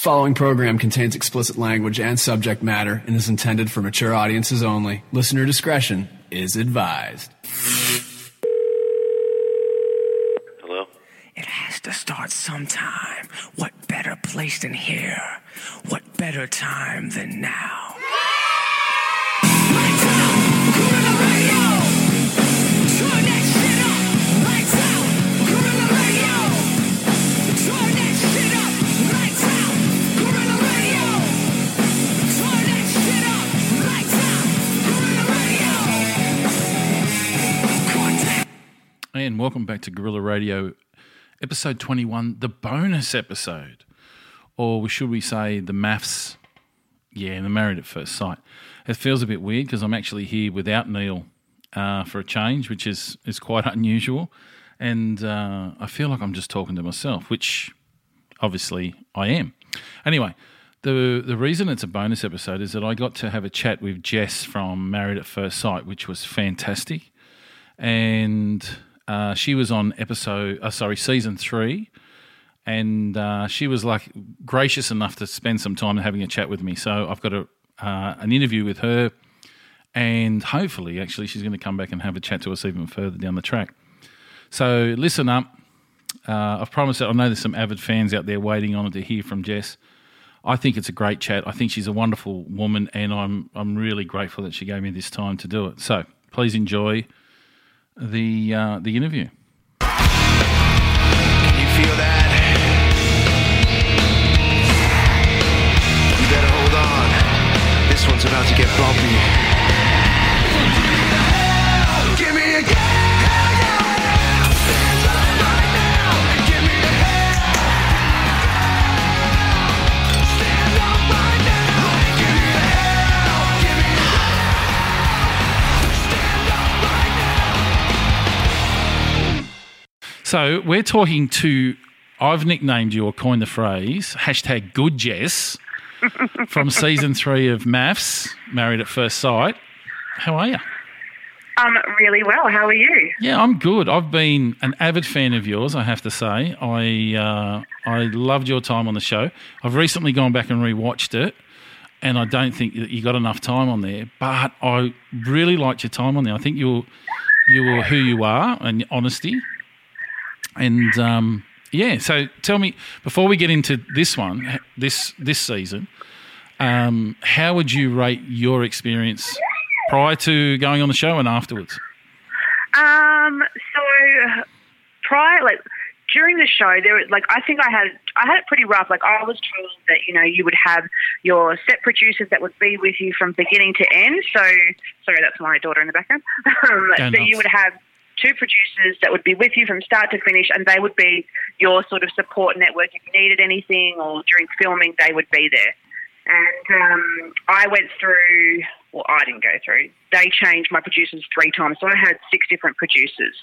Following program contains explicit language and subject matter and is intended for mature audiences only. Listener discretion is advised. Hello? It has to start sometime. What better place than here? What better time than now? And welcome back to Gorilla Radio, episode 21, the bonus episode. Or should we say the MAFS? Yeah, the Married at First Sight. It feels a bit weird because I'm actually here without Neil uh, for a change, which is, is quite unusual. And uh, I feel like I'm just talking to myself, which obviously I am. Anyway, the the reason it's a bonus episode is that I got to have a chat with Jess from Married at First Sight, which was fantastic. And uh, she was on episode, uh, sorry, season three, and uh, she was like gracious enough to spend some time having a chat with me. So I've got a uh, an interview with her, and hopefully, actually, she's going to come back and have a chat to us even further down the track. So listen up. Uh, I've promised that I know there's some avid fans out there waiting on it to hear from Jess. I think it's a great chat. I think she's a wonderful woman, and I'm I'm really grateful that she gave me this time to do it. So please enjoy the uh, the interview. Can you feel that? You better hold on. This one's about to get bumpy. So we're talking to. I've nicknamed you or coined the phrase hashtag good Jess from season three of MAFS, Married at First Sight. How are you? Um, really well. How are you? Yeah, I'm good. I've been an avid fan of yours, I have to say. I uh, I loved your time on the show. I've recently gone back and rewatched it, and I don't think that you got enough time on there. But I really liked your time on there. I think you're you were who you are and honesty. And um, yeah, so tell me before we get into this one, this this season, um, how would you rate your experience prior to going on the show and afterwards? Um, so prior, like during the show, there was like I think I had I had it pretty rough. Like I was told that you know you would have your set producers that would be with you from beginning to end. So sorry, that's my daughter in the background. um, so nuts. you would have two producers that would be with you from start to finish, and they would be your sort of support network if you needed anything or during filming, they would be there. And um, I went through, well, I didn't go through. They changed my producers three times, so I had six different producers.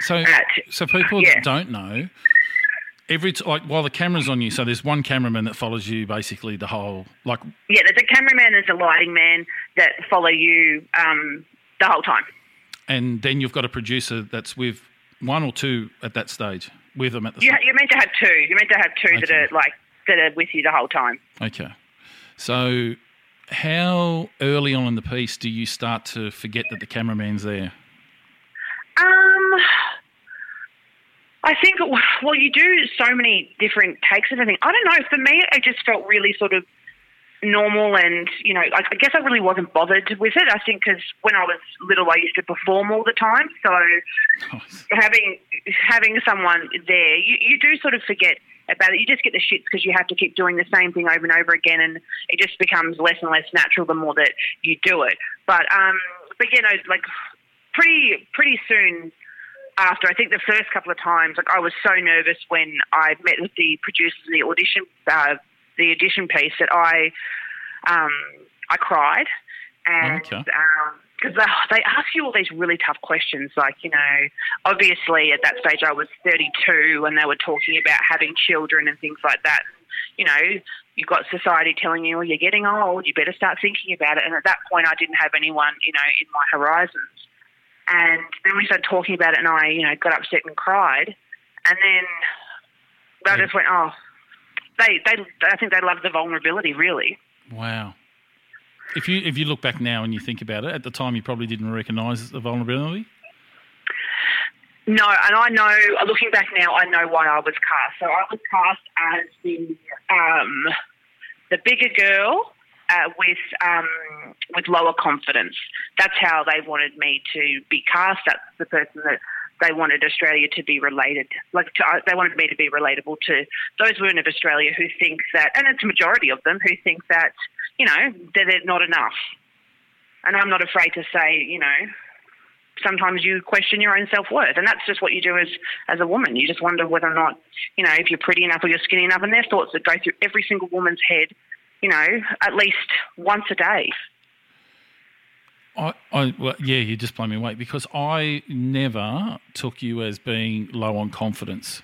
So, At- so people yeah. that don't know, every t- like while the camera's on you, so there's one cameraman that follows you basically the whole like Yeah, there's a cameraman, there's a lighting man that follow you um, the whole time. And then you've got a producer that's with one or two at that stage with them at the You, you're meant to have two. You're meant to have two that are like that are with you the whole time. Okay, so how early on in the piece do you start to forget that the cameraman's there? Um, I think well, you do so many different takes and everything. I don't know. For me, it just felt really sort of normal, and you know, I, I guess I really wasn't bothered with it. I think because when I was little, I used to perform all the time, so having having someone there, you, you do sort of forget about it. You just get the shits because you have to keep doing the same thing over and over again, and it just becomes less and less natural the more that you do it. But um, but you know, like pretty pretty soon after, I think the first couple of times, like I was so nervous when I met with the producers in the audition, uh, the audition piece that I, um, I cried, and Okay. because they, they ask you all these really tough questions, like you know, obviously at that stage I was 32, and they were talking about having children and things like that. You know, you've got society telling you, "Oh, you're getting old. You better start thinking about it." And at that point, I didn't have anyone, you know, in my horizons. And then we started talking about it, and I, you know, got upset and cried. And then I just went, oh, they they I think they love the vulnerability. Really. Wow. If you if you look back now and you think about it, at the time you probably didn't recognise the vulnerability. No, and I know, looking back now, I know why I was cast. So I was cast as the um, the bigger girl uh, with um, with lower confidence. That's how they wanted me to be cast. That's the person that they wanted Australia to be related, like to, uh, they wanted me to be relatable to those women of Australia who think that, and it's a majority of them who think that you know that they're not enough. And I'm not afraid to say, you know, sometimes you question your own self worth, and that's just what you do as as a woman. You just wonder whether or not, you know, if you're pretty enough or you're skinny enough, and there's thoughts that go through every single woman's head, you know, at least once a day. I, I well, yeah, you just blow me away because I never took you as being low on confidence.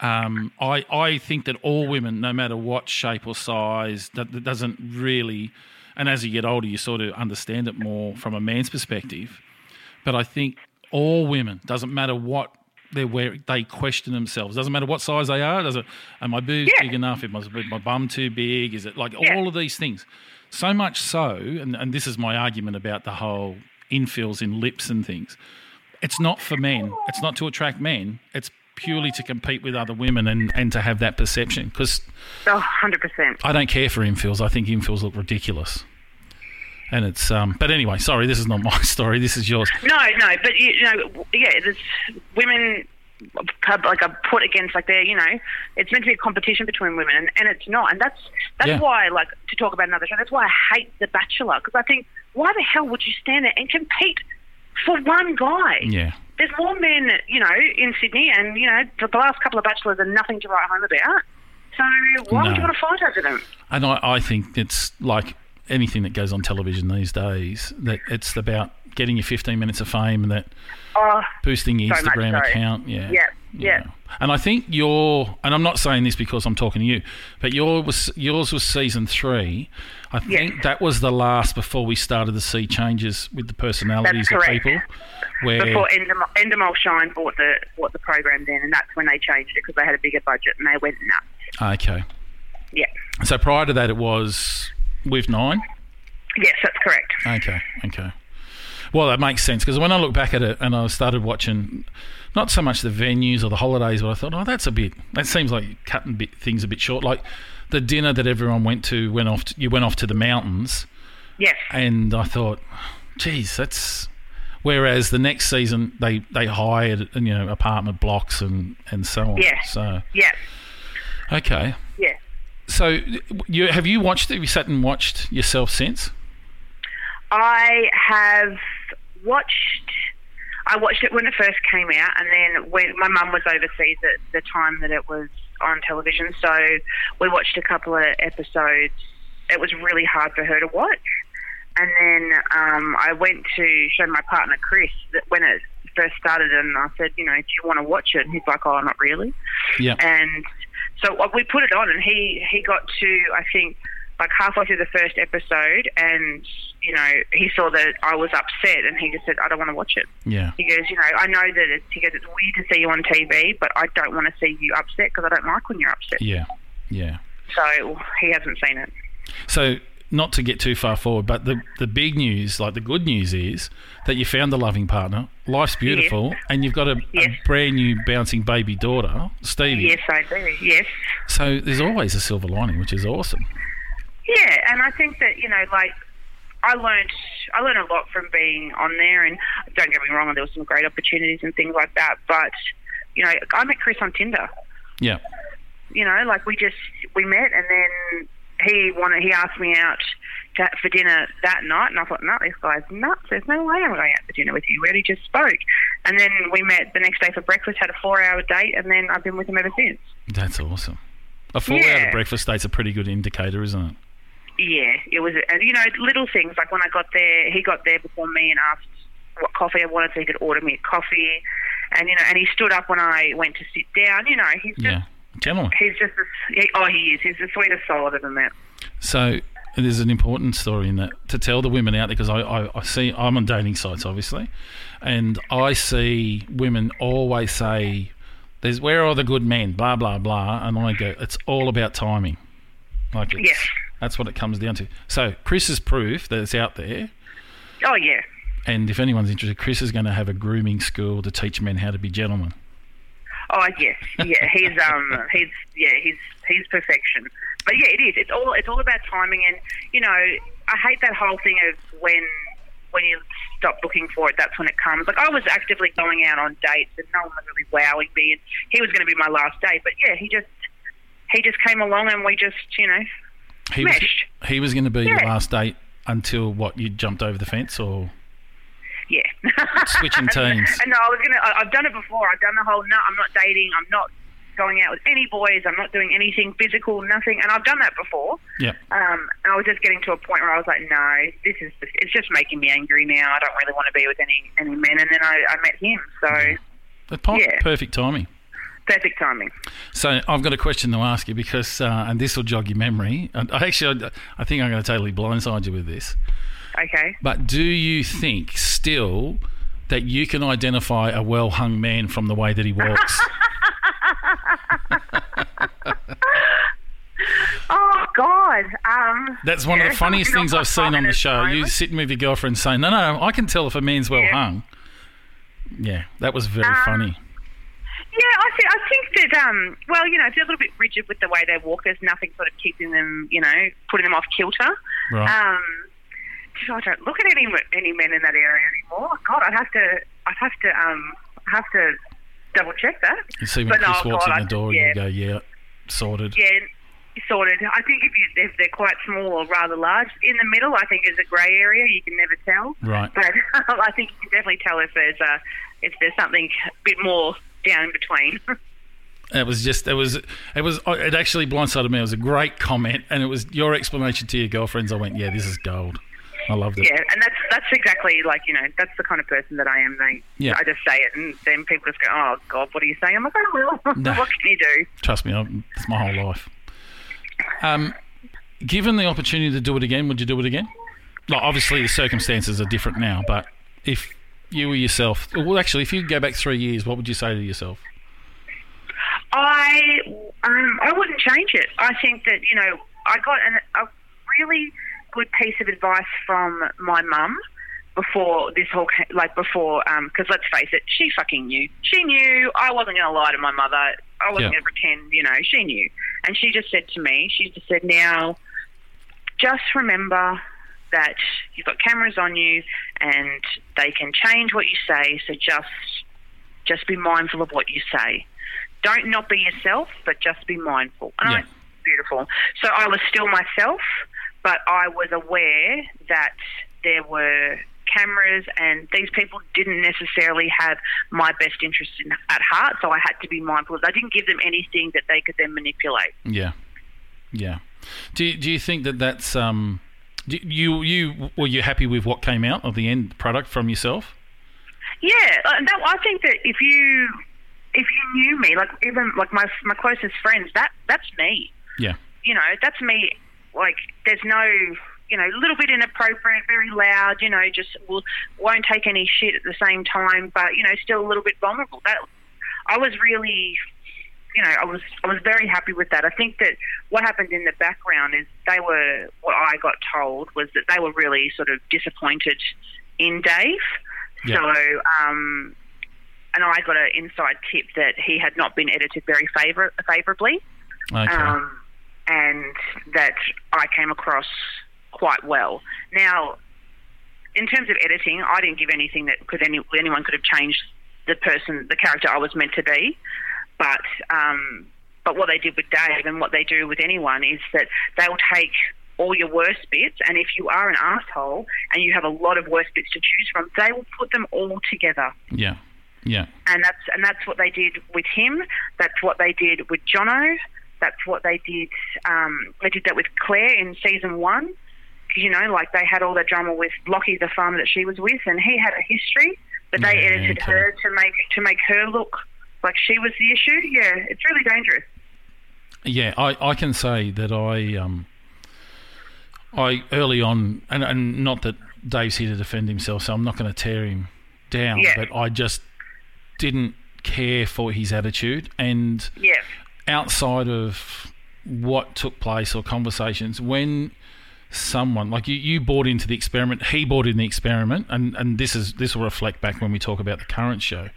Um, I I think that all women, no matter what shape or size, that, that doesn't really. And as you get older, you sort of understand it more from a man's perspective. But I think all women, doesn't matter what they're wearing, they question themselves. Doesn't matter what size they are. Does it? Are my boobs Yeah. big enough? Is my, my bum too big? Is it like Yeah. all of these things? So much so, and, and this is my argument about the whole infills in lips and things. It's not for men. It's not to attract men. It's purely to compete with other women and, and to have that perception. Because Oh, 100%. I don't care for infills. I think infills look ridiculous. And it's um. But anyway, sorry, this is not my story. This is yours. No, no, but you know, yeah, there's women like are put against like they're you know it's meant to be a competition between women and, and it's not and that's that's Yeah. why like to talk about another show that's why I hate The Bachelor because I think why the hell would you stand there and compete for one guy? Yeah. There's more men you know in Sydney and you know the last couple of bachelors are nothing to write home about. So why would you want to fight over them? And I, I think it's like anything that goes on television these days that it's about getting your 15 minutes of fame and that Oh, boosting your So Instagram so. account. Yeah. Yeah, yeah. And I think your and I'm not saying this because I'm talking to you, but your was yours was season three. I think that was the last before we started to see changes with the personalities of people. Where before Endemol, Endemol Shine bought the bought the program then, and that's when they changed it because they had a bigger budget and they went nuts. okay, Yeah. so prior to that, it was with nine. Yes, that's correct. Okay, okay. Well, that makes sense because when I look back at it and I started watching, not so much the venues or the holidays, but I thought, oh, that's a bit. That seems like cutting bit, things a bit short. Like the dinner that everyone went to went off. To, you went off to the mountains, Yes. and I thought, geez, that's. Whereas the next season they they hired you know apartment blocks and and so on. Yeah. So Yeah. okay. Yeah. So you have you watched? Have you sat and watched yourself since? I have watched. I watched it when it first came out, and then when my mum was overseas at the time that it was on television, so we watched a couple of episodes. It was really hard for her to watch, and then um, I went to show my partner Chris that when it first started, and I said, you know, do you want to watch it? And he's like, oh, not really. Yeah. And so uh, we put it on, and he he got to I think like halfway through the first episode, and you know he saw that I was upset, and he just said, I don't want to watch it. Yeah. He goes, you know, I know that it's, he goes, it's weird to see you on TV, but I don't want to see you upset because I don't like when you're upset. Yeah. Yeah. So he hasn't seen it. So, not to get too far forward, but the the big news, like the good news, is that you found a loving partner. Life's beautiful, and you've got a, Yes. a brand new bouncing baby daughter, Stevie. Yes, I do. Yes. So there's always a silver lining, which is awesome. Yeah, and I think that you know, like I learned, I learned a lot from being on there, and don't get me wrong, there were some great opportunities and things like that. But you know, I met Chris on Tinder. Yeah. You know, like we just we met, and then he wanted, he asked me out to, for dinner that night, and I thought, no, this guy's nuts. There's no way I'm going out for dinner with you. We already just spoke, and then we met the next day for breakfast, had a four-hour date, and then I've been with him ever since. That's awesome. A four out Yeah. of breakfast date's a pretty good indicator, isn't it? Yeah, it was, and you know, little things like when I got there, he got there before me and asked what coffee I wanted, so he could order me a coffee, and you know, and he stood up when I went to sit down. You know, he's just, Yeah. Gentlemen. he's just, a, he, oh, he is, he's the sweetest soul I've ever met. So there's an important story in that to tell the women out there because I, I, I see I'm on dating sites obviously, and I see women always say There's where are the good men? Blah blah blah, and I go, it's all about timing. Like it's, Yes. That's what it comes down to. So Chris is proof that it's out there, Oh yeah. and if anyone's interested, Chris is going to have a grooming school to teach men how to be gentlemen. Oh yes, yeah. He's um, he's yeah, he's he's perfection. But yeah, it is. It's all it's all about timing, and you know, I hate that whole thing of when when you stop looking for it, that's when it comes. Like I was actively going out on dates, and no one was really wowing me, and he was going to be my last date. But yeah, he just he just came along, and we just you know He was, he was going to be your last date until what you jumped over the fence or yeah. switching teams. And no, I was gonna. I, I've done it before. I've done the whole. No, I'm not dating. I'm not going out with any boys. I'm not doing anything physical. Nothing. And I've done that before. yeah Um, and I was just getting to a point where I was like, no, this is just, it's just making me angry now. I don't really want to be with any any men. And then I, I met him. So po- Yeah. perfect timing. Perfect timing. So I've got a question to ask you because, uh, and this will jog your memory. I actually, I think I'm going to totally blindside you with this. Okay. But do you think still that you can identify a well hung man from the way that he walks? Oh God. Um, That's one of the funniest things I've seen on the show. You sitting with your girlfriend saying, "No, no, I can tell if a man's well Yeah. hung." Yeah, that was very Um, funny. Yeah, I think I think that um, well, you know, if they're a little bit rigid with the way they walk, there's nothing sort of keeping them, you know, putting them off kilter. Right. Um, I don't look at any any men in that area anymore. God, I'd have to, I'd have to, um, have to double check that. You see when but no, Chris walks God, in the door, yeah. you go, "Yeah, sorted." Yeah, sorted. I think if you if they're quite small or rather large, in the middle, I think is a grey area. You can never tell. Right. But I think you can definitely tell if there's a if there's something a bit more down in between. It was just, it was, it was, it actually blindsided me. It was a great comment, and it was your explanation to your girlfriends. I went, "Yeah, this is gold." I loved it. yeah, and that's that's exactly like you know that's the kind of person that I am. They, Yeah. I just say it, and then people just go, "Oh God, what are you saying?" I'm like, "Oh well, No. what can you do?" Trust me, I'm, it's my whole life. Um, given the opportunity to do it again, would you do it again? Like, obviously, the circumstances are different now, but if you were yourself, well, actually, if you could go back three years, what would you say to yourself? I um, I wouldn't change it. I think that you know I got an, a really good piece of advice from my mum before this whole like before because let's face it, she fucking knew. She knew I wasn't going to lie to my mother. I wasn't Yeah. going to pretend. You know, she knew, and she just said to me, she just said, now just remember that you've got cameras on you and they can change what you say. So just just be mindful of what you say. Don't not be yourself, but just be mindful. And Yeah. I, beautiful. So I was still myself, but I was aware that there were cameras and these people didn't necessarily have my best interest in, at heart. So I had to be mindful. I didn't give them anything that they could then manipulate. Yeah, yeah. Do you, do you think that that's um, you you were you happy with what came out of the end product from yourself? Yeah, that, I think that if you if you knew me, like even like my my closest friends, that that's me. Yeah, You know, that's me. Like there's no, you know, a little bit inappropriate, very loud. You know, just will won't take any shit at the same time, but you know, still a little bit vulnerable. That I was really. You know, I was I was very happy with that. I think that what happened in the background is they were what I got told was that they were really sort of disappointed in Dave. Yeah. So, um, and I got an inside tip that he had not been edited very favor- favorably, okay. um, and that I came across quite well. Now, in terms of editing, I didn't give anything that could any, anyone could have changed the person, the character I was meant to be, but. Um, but what they did with Dave and what they do with anyone is that they'll take all your worst bits, and if you are an asshole and you have a lot of worst bits to choose from, they will put them all together yeah, yeah, and that's and that's what they did with him. That's what they did with Jono. That's what they did. Um, they did that with Claire in season one. You know, like they had all that drama with Lockie, the farmer that she was with, and he had a history. But they Yeah, edited okay. her to make to make her look like she was the issue. Yeah, it's really dangerous. yeah. I, I can say that I um, I early on, and, and not that Dave's here to defend himself, so I'm not going to tear him down, Yeah. but I just didn't care for his attitude and Yeah. outside of what took place or conversations when someone like you, you bought into the experiment he bought in the experiment and, and this is this will reflect back when we talk about the current show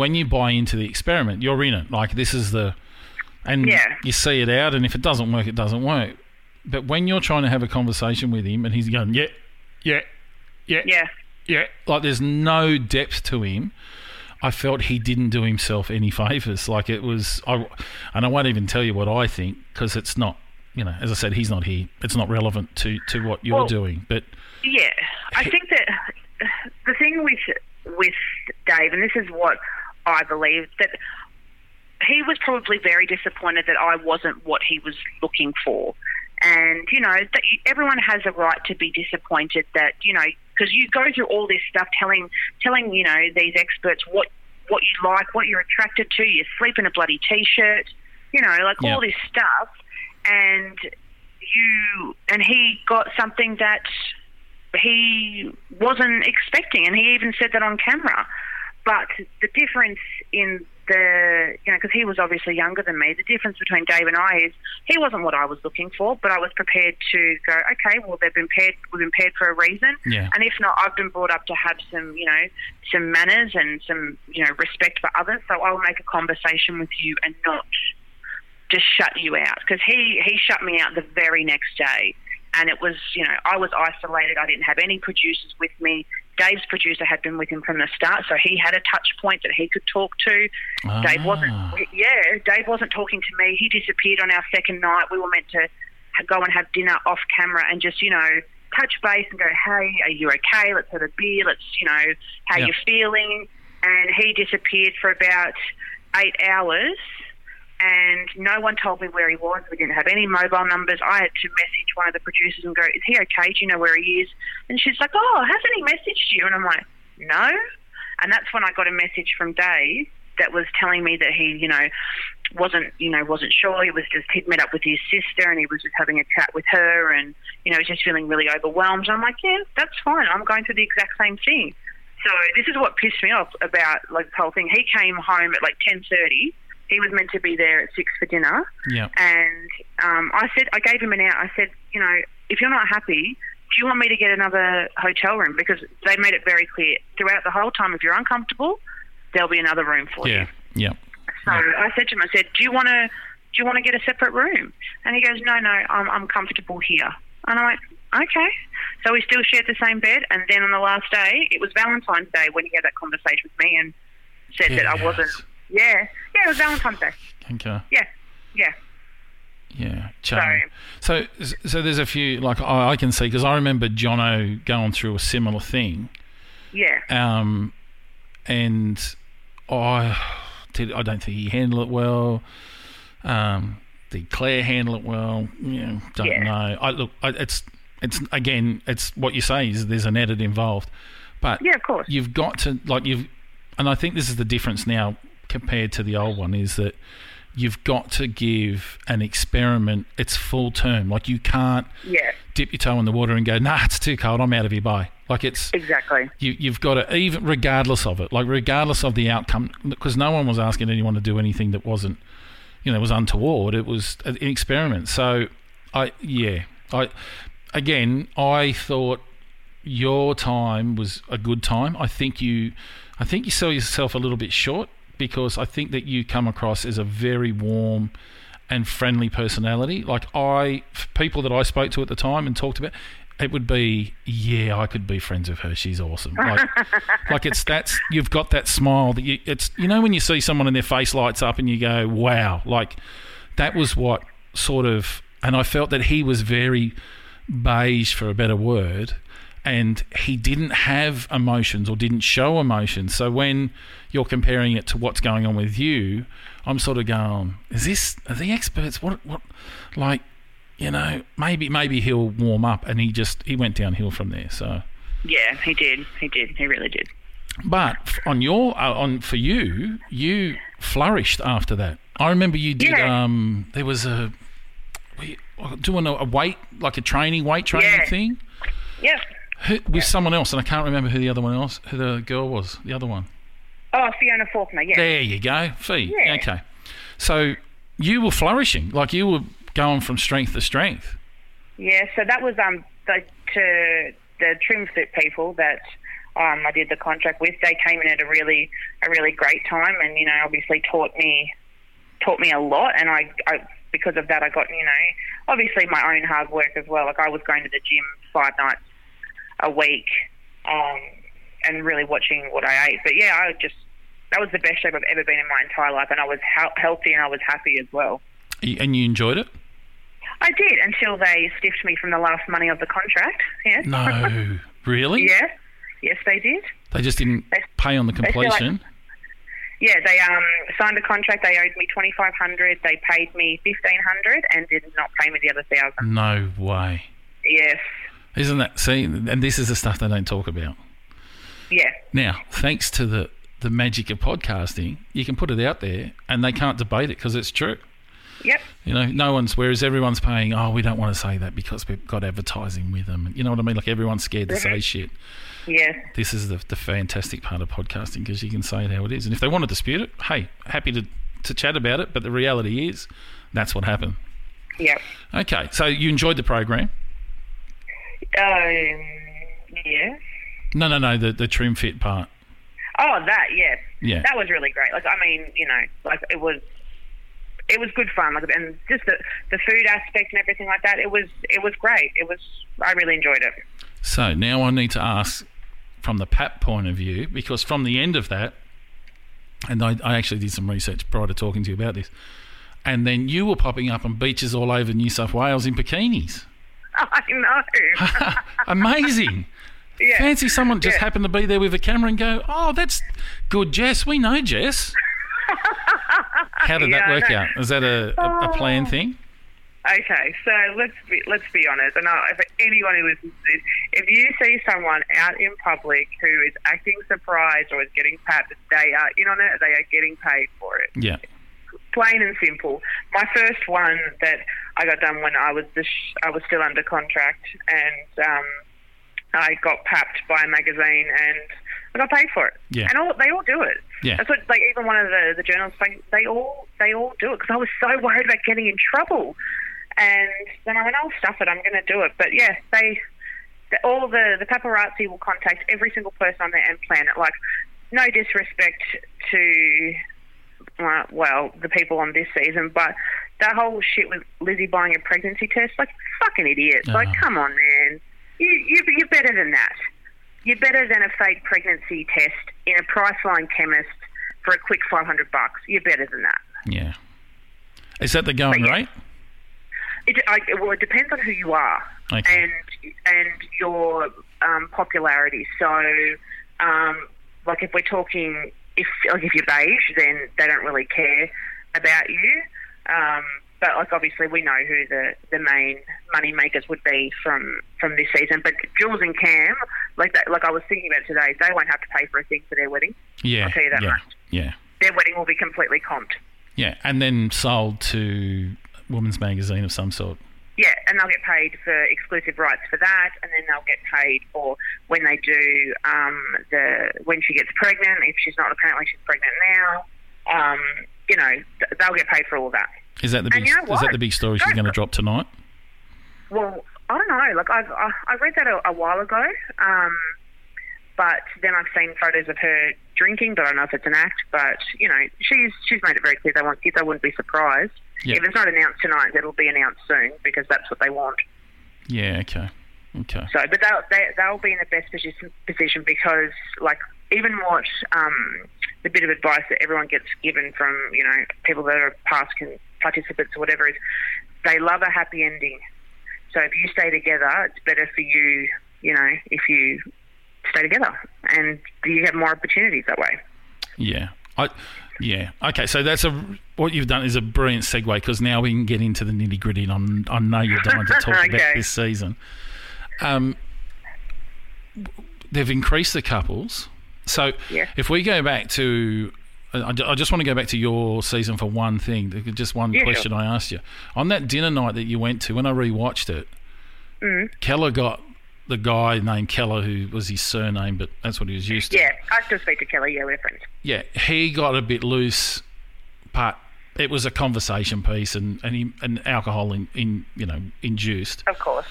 when you buy into the experiment you're in it like this is the and Yeah. you see it out and if it doesn't work it doesn't work but when you're trying to have a conversation with him and he's going yeah yeah yeah Yeah. yeah, like there's no depth to him. I felt he didn't do himself any favors. Like it was, I, and I won't even tell you what I think because it's not, you know, as I said, he's not here. It's not relevant to to what you're Well- doing. But Yeah, I think that the thing with with Dave, and this is what I believe that he was probably very disappointed that I wasn't what he was looking for, and you know that everyone has a right to be disappointed that you know because you go through all this stuff telling telling you know these experts what what you like, what you're attracted to. You sleep in a bloody t-shirt, you know, like Yeah. all this stuff, and you and he got something that he wasn't expecting, and he even said that on camera. But the difference in the, you know, because he was obviously younger than me, the difference between Dave and I is he wasn't what I was looking for, but I was prepared to go, okay, well, they've been paired, we've been paired for a reason. Yeah. And if not, I've been brought up to have some, you know, some manners and some, you know, respect for others. So I'll make a conversation with you and not just shut you out because he he shut me out the very next day and it was you know I was isolated I didn't have any producers with me Dave's producer had been with him from the start so he had a touch point that he could talk to. Dave wasn't Ah. yeah Dave wasn't talking to me. He disappeared on our second night. We were meant to go and have dinner off camera and just you know touch base and go hey are you okay? Let's have a beer. Let's you know how Yeah. you feeling. And he disappeared for about eight hours and no one told me where he was. We didn't have any mobile numbers. I had to message one of the producers and go, "Is he okay? Do you know where he is?" And she's like, "Oh, hasn't he messaged you?" And I'm like, "No." And that's when I got a message from Dave that was telling me that he, you know, wasn't, you know, wasn't sure. He was just he'd met up with his sister and he was just having a chat with her, and you know, he's just feeling really overwhelmed. And I'm like, "Yeah, that's fine. I'm going through the exact same thing." So this is what pissed me off about like the whole thing. He came home at like ten thirty. He was meant to be there at six for dinner, yeah, and um, I said I gave him an out. I said, you know, if you're not happy, do you want me to get another hotel room? Because they made it very clear throughout the whole time. If you're uncomfortable, there'll be another room for you. yeah, yeah. So I said to him, I said, do you want to do you want to get a separate room? And he goes, no, no, I'm I'm comfortable here. And I'm like, okay. So we still shared the same bed. And then on the last day, it was Valentine's Day when he had that conversation with me and said that I wasn't. Yeah, yeah, it was Valentine's Day. Okay. Yeah, yeah. Yeah. So, so there's a few like I, I can see because I remember Jono going through a similar thing, Yeah. um, and I did. I don't think he handled it well. Um, did Claire handle it well? Yeah, don't Yeah. know. I look. I, it's it's again. It's what you say is there's an edit involved, but Yeah, of course. you've got to like you've, and I think this is the difference now compared to the old one is that you've got to give an experiment its full term. Like you can't Yeah, dip your toe in the water and go, nah, it's too cold. I'm out of here. Bye. Like it's exactly. you, you've got to even regardless of it, like regardless of the outcome, because no one was asking anyone to do anything that wasn't, you know, was untoward. It was an experiment. So, I yeah, I again, I thought your time was a good time. I think you, I think you sell yourself a little bit short because I think that you come across as a very warm and friendly personality. Like I, people that I spoke to at the time and talked about, it would be, yeah, I could be friends with her. She's awesome. Like, like it's that's you've got that smile that you. It's you know when you see someone and their face lights up and you go, wow, like that was what sort of. And I felt that he was very beige, for a better word, and he didn't have emotions or didn't show emotions. So when you're comparing it to what's going on with you, I'm sort of going, is this are the experts? What what like you know maybe maybe he'll warm up, and he just he went downhill from there. So. Yeah, he did. He did. He really did. But on your uh, on for you, you flourished after that. I remember you did. Yeah. Um, there was a we- doing a, a weight like a training weight training Yeah. thing Yep. Who, with someone else, and I can't remember who the other one else, who the girl was. The other one. Oh, Fiona Falkiner. Yeah. There you go. Fee. Yeah. Okay. So you were flourishing, like you were going from strength to strength. Yeah, so that was um the to the trim fit people that um I did the contract with. They came in at a really a really great time, and you know obviously taught me taught me a lot, and I, I because of that I got you know obviously my own hard work as well. Like I was going to the gym five nights a week, um, and really watching what I ate. But yeah, I just that was the best shape I've ever been in my entire life, and I was he- healthy and I was happy as well. And you enjoyed it? I did until they stiffed me from the last money of the contract. Yes. No. really? Yeah. Yes, they did. They just didn't They- pay on the feel like- completion. Yeah, they um signed a contract. They owed me twenty five hundred. They paid me fifteen hundred and did not pay me the other thousand. no way. Yes. Isn't that see? And this is the stuff they don't talk about. Yeah. Now, thanks to the the magic of podcasting, you can put it out there, and they can't debate it because it's true. Yep. You know, no one's. Whereas everyone's paying. Oh, we don't want to say that because we've got advertising with them. You know what I mean? Like everyone's scared to say mm-hmm. shit. Yes. This is the the fantastic part of podcasting because you can say it how it is. And if they want to dispute it, hey, happy to to chat about it. But the reality is, that's what happened. Yep. Okay, so you enjoyed the program? Um. Yeah. No, no, no. The the trim fit part. Oh, that. Yes. Yeah. That was really great. Like, I mean, you know, like it was. It was good fun, like, and just the the food aspect and everything like that. It was it was great. It was I really enjoyed it. So now I need to ask from the PAP point of view, because from the end of that, and I, I actually did some research prior to talking to you about this, and then you were popping up on beaches all over New South Wales in bikinis. I know. Amazing. yeah. Fancy someone just Yeah. happened to be there with a camera and go, oh, that's good, Jess. We know Jess. How did Yeah, that work out? Is that a, a, a planned oh. thing? Okay, so let's be let's be honest. And I, for anyone who listens to this, if you see someone out in public who is acting surprised or is getting papped, they are in on it. They are getting paid for it. Yeah. Plain and simple. My first one that I got done when I was the sh- I was still under contract, and um, I got papped by a magazine, and I got paid for it. Yeah. And all they all do it. Yeah. That's what like even one of the the journalists they, they all they all do it because I was so worried about getting in trouble, and then I went, oh stuff it, I'm going to do it. But yeah, they the, all the the paparazzi will contact every single person on there and planet. Like no disrespect to uh, well the people on this season, but that whole shit with Lizzie buying a pregnancy test, like fucking idiot. Like Oh. come on, man, you you you're better than that. You're better than a fake pregnancy test in a Priceline chemist for a quick 500 bucks. You're better than that. Yeah. Is that the going yeah. rate? It, I, well, it depends on who you are Okay. and and your um, popularity. So, um, like if we're talking, if like if you're beige, then they don't really care about you. Um, but like obviously we know who the, the main money makers would be from from this season. But Jules and Cam, like that, like I was thinking about today, they won't have to pay for a thing for their wedding. Yeah. I'll tell you that yeah. much. Yeah. Their wedding will be completely comped. Yeah. And then sold to Women's Magazine of some sort. Yeah, and they'll get paid for exclusive rights for that, and then they'll get paid for when they do um, the when she gets pregnant. If she's not, apparently she's pregnant now. Um, you know, th- they'll get paid for all that. Is that the big? you know is that the big story she's going to drop tonight? Well, I don't know. Like I've, I, I read that a, a while ago, um, but then I've seen photos of her drinking. But I don't know if it's an act. But you know, she's she's made it very clear they want kids. I wouldn't be surprised Yeah. if it's not announced tonight. It'll be announced soon because that's what they want. Yeah. Okay. Okay. So, but they'll, they, they'll be in the best position, position because, like, even what um, the bit of advice that everyone gets given from, you know, people that are past participants or whatever is they love a happy ending. So if you stay together, it's better for you, you know, if you stay together and you have more opportunities that way. Yeah. I, yeah. Okay. So that's a what you've done is a brilliant segue because now we can get into the nitty gritty, and I know you're dying to talk about this season. Um, they've increased the couples. So Yeah. if we go back to, I, I just want to go back to your season for one thing. Just one Yeah, sure. question I asked you on that dinner night that you went to. When I rewatched it, Mm. Keller got the guy named Keller, who was his surname, but that's what he was used to. Yeah, I still speak to Keller, Yeah, we're friends. Yeah, he got a bit loose, but it was a conversation piece and and, he, and alcohol in, in you know induced. Of course.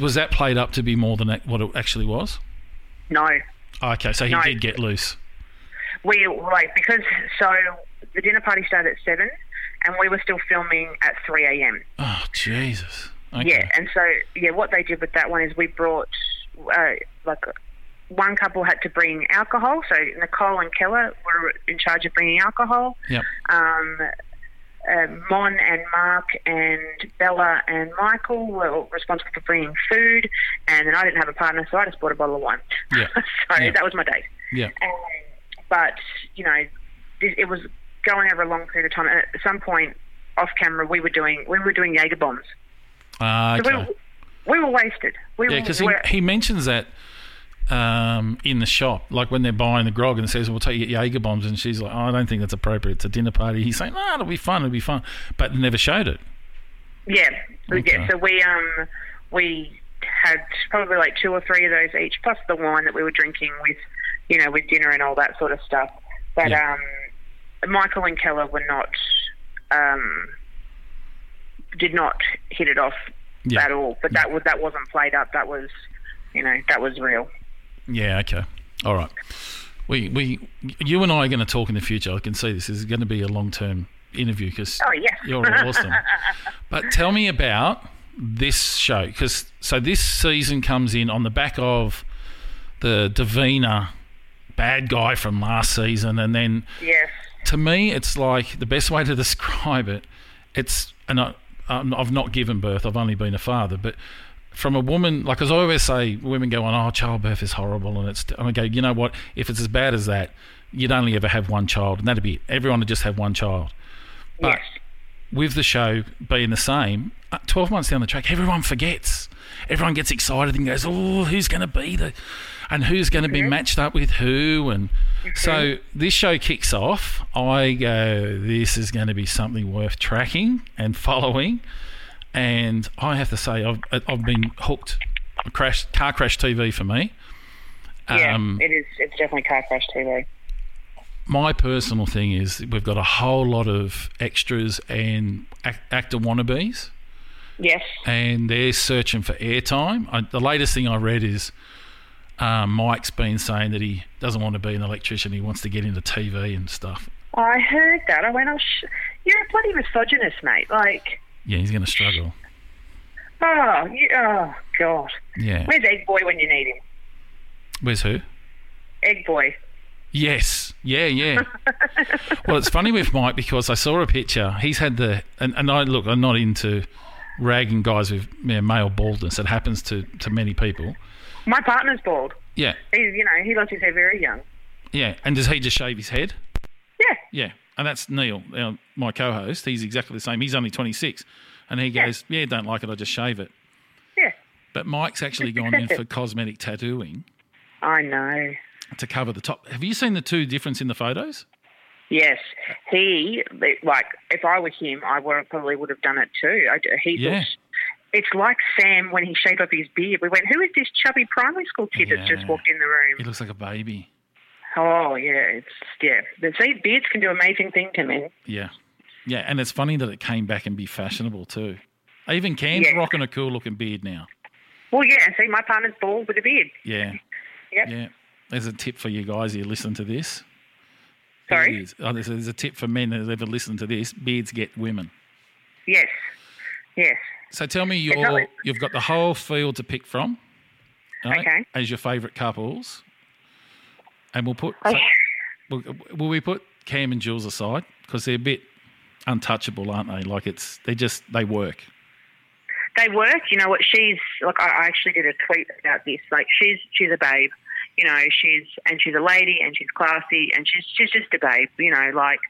Was that played up to be more than what it actually was? No, Okay, so he No. did get loose. we like because so the dinner party started at seven, and we were still filming at three a.m. Oh Jesus. Okay. Yeah, and so yeah, what they did with that one is we brought uh, like one couple had to bring alcohol. So Nicole and Keller were in charge of bringing alcohol. Yep. Um, uh, Mon and Mark and Bella and Michael were responsible for bringing food, and then I didn't have a partner, so I just bought a bottle of wine. Yeah. so Yeah. that was my date. Yeah. Um, but you know, this, it was going over a long period of time. And at some point, off camera, we were doing we were doing Jaeger bombs. Ah, So okay. we, we were wasted. We Yeah, because he, he mentions that um, in the shop, like when they're buying the grog and says, "We'll take you Jaeger bombs," and she's like, oh, "I don't think that's appropriate. It's a dinner party." He's saying, "No, it'll be fun. It'll be fun," but never showed it. Yeah, Okay. yeah. So we um we had probably like two or three of those each, plus the wine that we were drinking with, you know, with dinner and all that sort of stuff. But Yeah. um, Michael and Keller were not um did not hit it off Yeah. at all. But that was that wasn't played up. That was, you know, that was real. Yeah. Okay. All right. We we you and I are going to talk in the future. I can see this is going to be a long term interview because Oh yeah. You're awesome. but tell me about this show because so this season comes in on the back of the Davina bad guy from last season, and then yes. to me, it's like the best way to describe it. It's and I, I've not given birth. I've only been a father, but from a woman, like as I always say, women go on, "Oh, childbirth is horrible," and it's. And I go, you know what? If it's as bad as that, you'd only ever have one child, and that'd be it. Everyone would just have one child. But yes. with the show being the same, uh, 12 months down the track, everyone forgets. Everyone gets excited and goes, oh, who's going to be the. And who's going to be matched up with who? And so this show kicks off. I go, this is going to be something worth tracking and following. And I have to say, I've, I've been hooked. Crash, car crash TV for me. Yeah, Um, it is. It's definitely car crash TV. my personal thing is we've got a whole lot of extras and ac- actor wannabes. Yes. and they're searching for airtime. I, the latest thing I read is um, Mike's been saying that he doesn't want to be an electrician. He wants to get into TV and stuff. I heard that. I went, oh, sh- you're a bloody misogynist, mate. Like, Yeah, he's going to struggle. Ah, oh, yeah, oh, God. Yeah. Where's Egg Boy when you need him? Where's who? Egg Boy. Yes. Yeah, yeah. well, it's funny with Mike because I saw a picture. He's had the and, and I look. I'm not into ragging guys with you know, male baldness. It happens to to many people. My partner's bald. Yeah, He's, you know, he lost his hair very young. yeah. And does he just shave his head? Yeah. Yeah, and that's Neil, my co-host. He's exactly the same. He's only 26, and he goes, "Yeah, don't like it. I just shave it." Yeah. But Mike's actually gone in for cosmetic tattooing I know. to cover the top. Have you seen the two difference in the photos? Yes. He, like, if I were him, I would, probably would have done it too. I, he Yeah. looks. It's like Sam when he shaved off his beard. We went, who is this chubby primary school kid that's just walked in the room? He looks like a baby. Oh, yeah. It's, yeah. The, see, beards can do amazing things to men. Yeah, yeah, and it's funny that it came back and be fashionable too. Even Cam's Yeah. rocking a cool looking beard now. Well, yeah. See, my partner's bald with a beard. Yeah, Yep. yeah. There's a tip for you guys who listen to this. Sorry? Oh, there's, there's a tip for men that ever listen to this. Beards get women. Yes. Yes. So tell me, you're, you've got the whole field to pick from, right, Okay. as your favourite couples, and we'll put. Oh. Will, will we put Cam and Jules aside because they're a bit untouchable, aren't they? Like it's they just they work. they work. You know what? She's like I I actually did a tweet about this. Like she's she's a babe. You know, she's and she's a lady and she's classy and she's she's just a babe. You know, like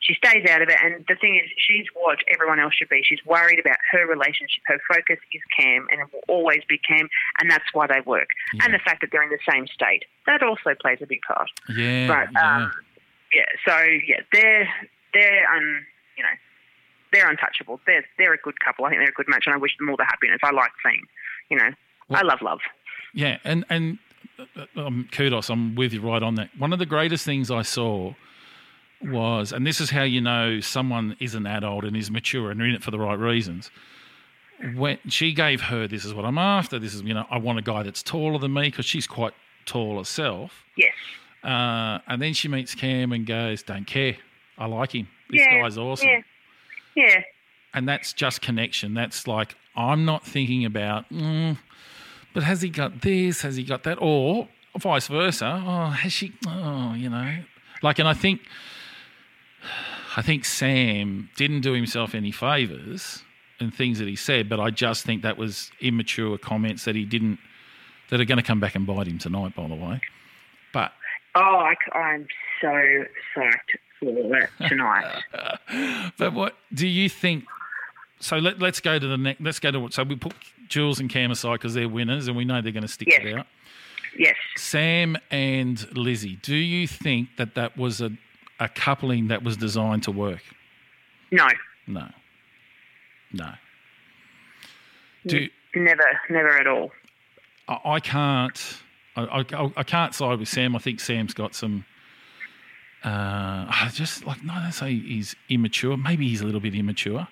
she stays out of it. And the thing is, she's what everyone else should be. She's worried about her relationship. Her focus is Cam, and it will always be Cam, and that's why they work. And the fact that they're in the same state that also plays a big part. Yeah, But yeah. um, yeah, so yeah, they're they're un you know they're untouchable. They're they're a good couple. I think they're a good match, and I wish them all the happiness. I like seeing, you know, I love love. Yeah, and and uh, um, kudos, I'm with you right on that. One of the greatest things I saw was, and this is how you know someone is an adult and is mature and in it for the right reasons. When she gave her, this is what I'm after. This is you know, I want a guy that's taller than me because she's quite tall herself. Yes. Uh, and then she meets Cam and goes, "Don't care. I like him. This yeah. guy's awesome." Yeah. Yeah. and that's just connection. That's like I'm not thinking about, mm, but has he got this? Has he got that? Or vice versa. Oh, has she? Oh, you know, like, and I think, I think Sam didn't do himself any favors in things that he said, but I just think that was immature comments that he didn't, that are going to come back and bite him tonight. By the way, but Oh, I, am so psyched for it tonight. But what do you think? So let, let's go to the next. Let's go to what. So we put Jules and Cam aside because they're winners, and we know they're going to stick Yes. it out. yes. Sam and Lizzie, do you think that that was a a coupling that was designed to work? No. No, no. Do Never. Never at all. I, I can't. I, I, I can't side with Sam. I think Sam's got some. Uh, I just like no, don't say he's immature. Maybe he's a little bit immature.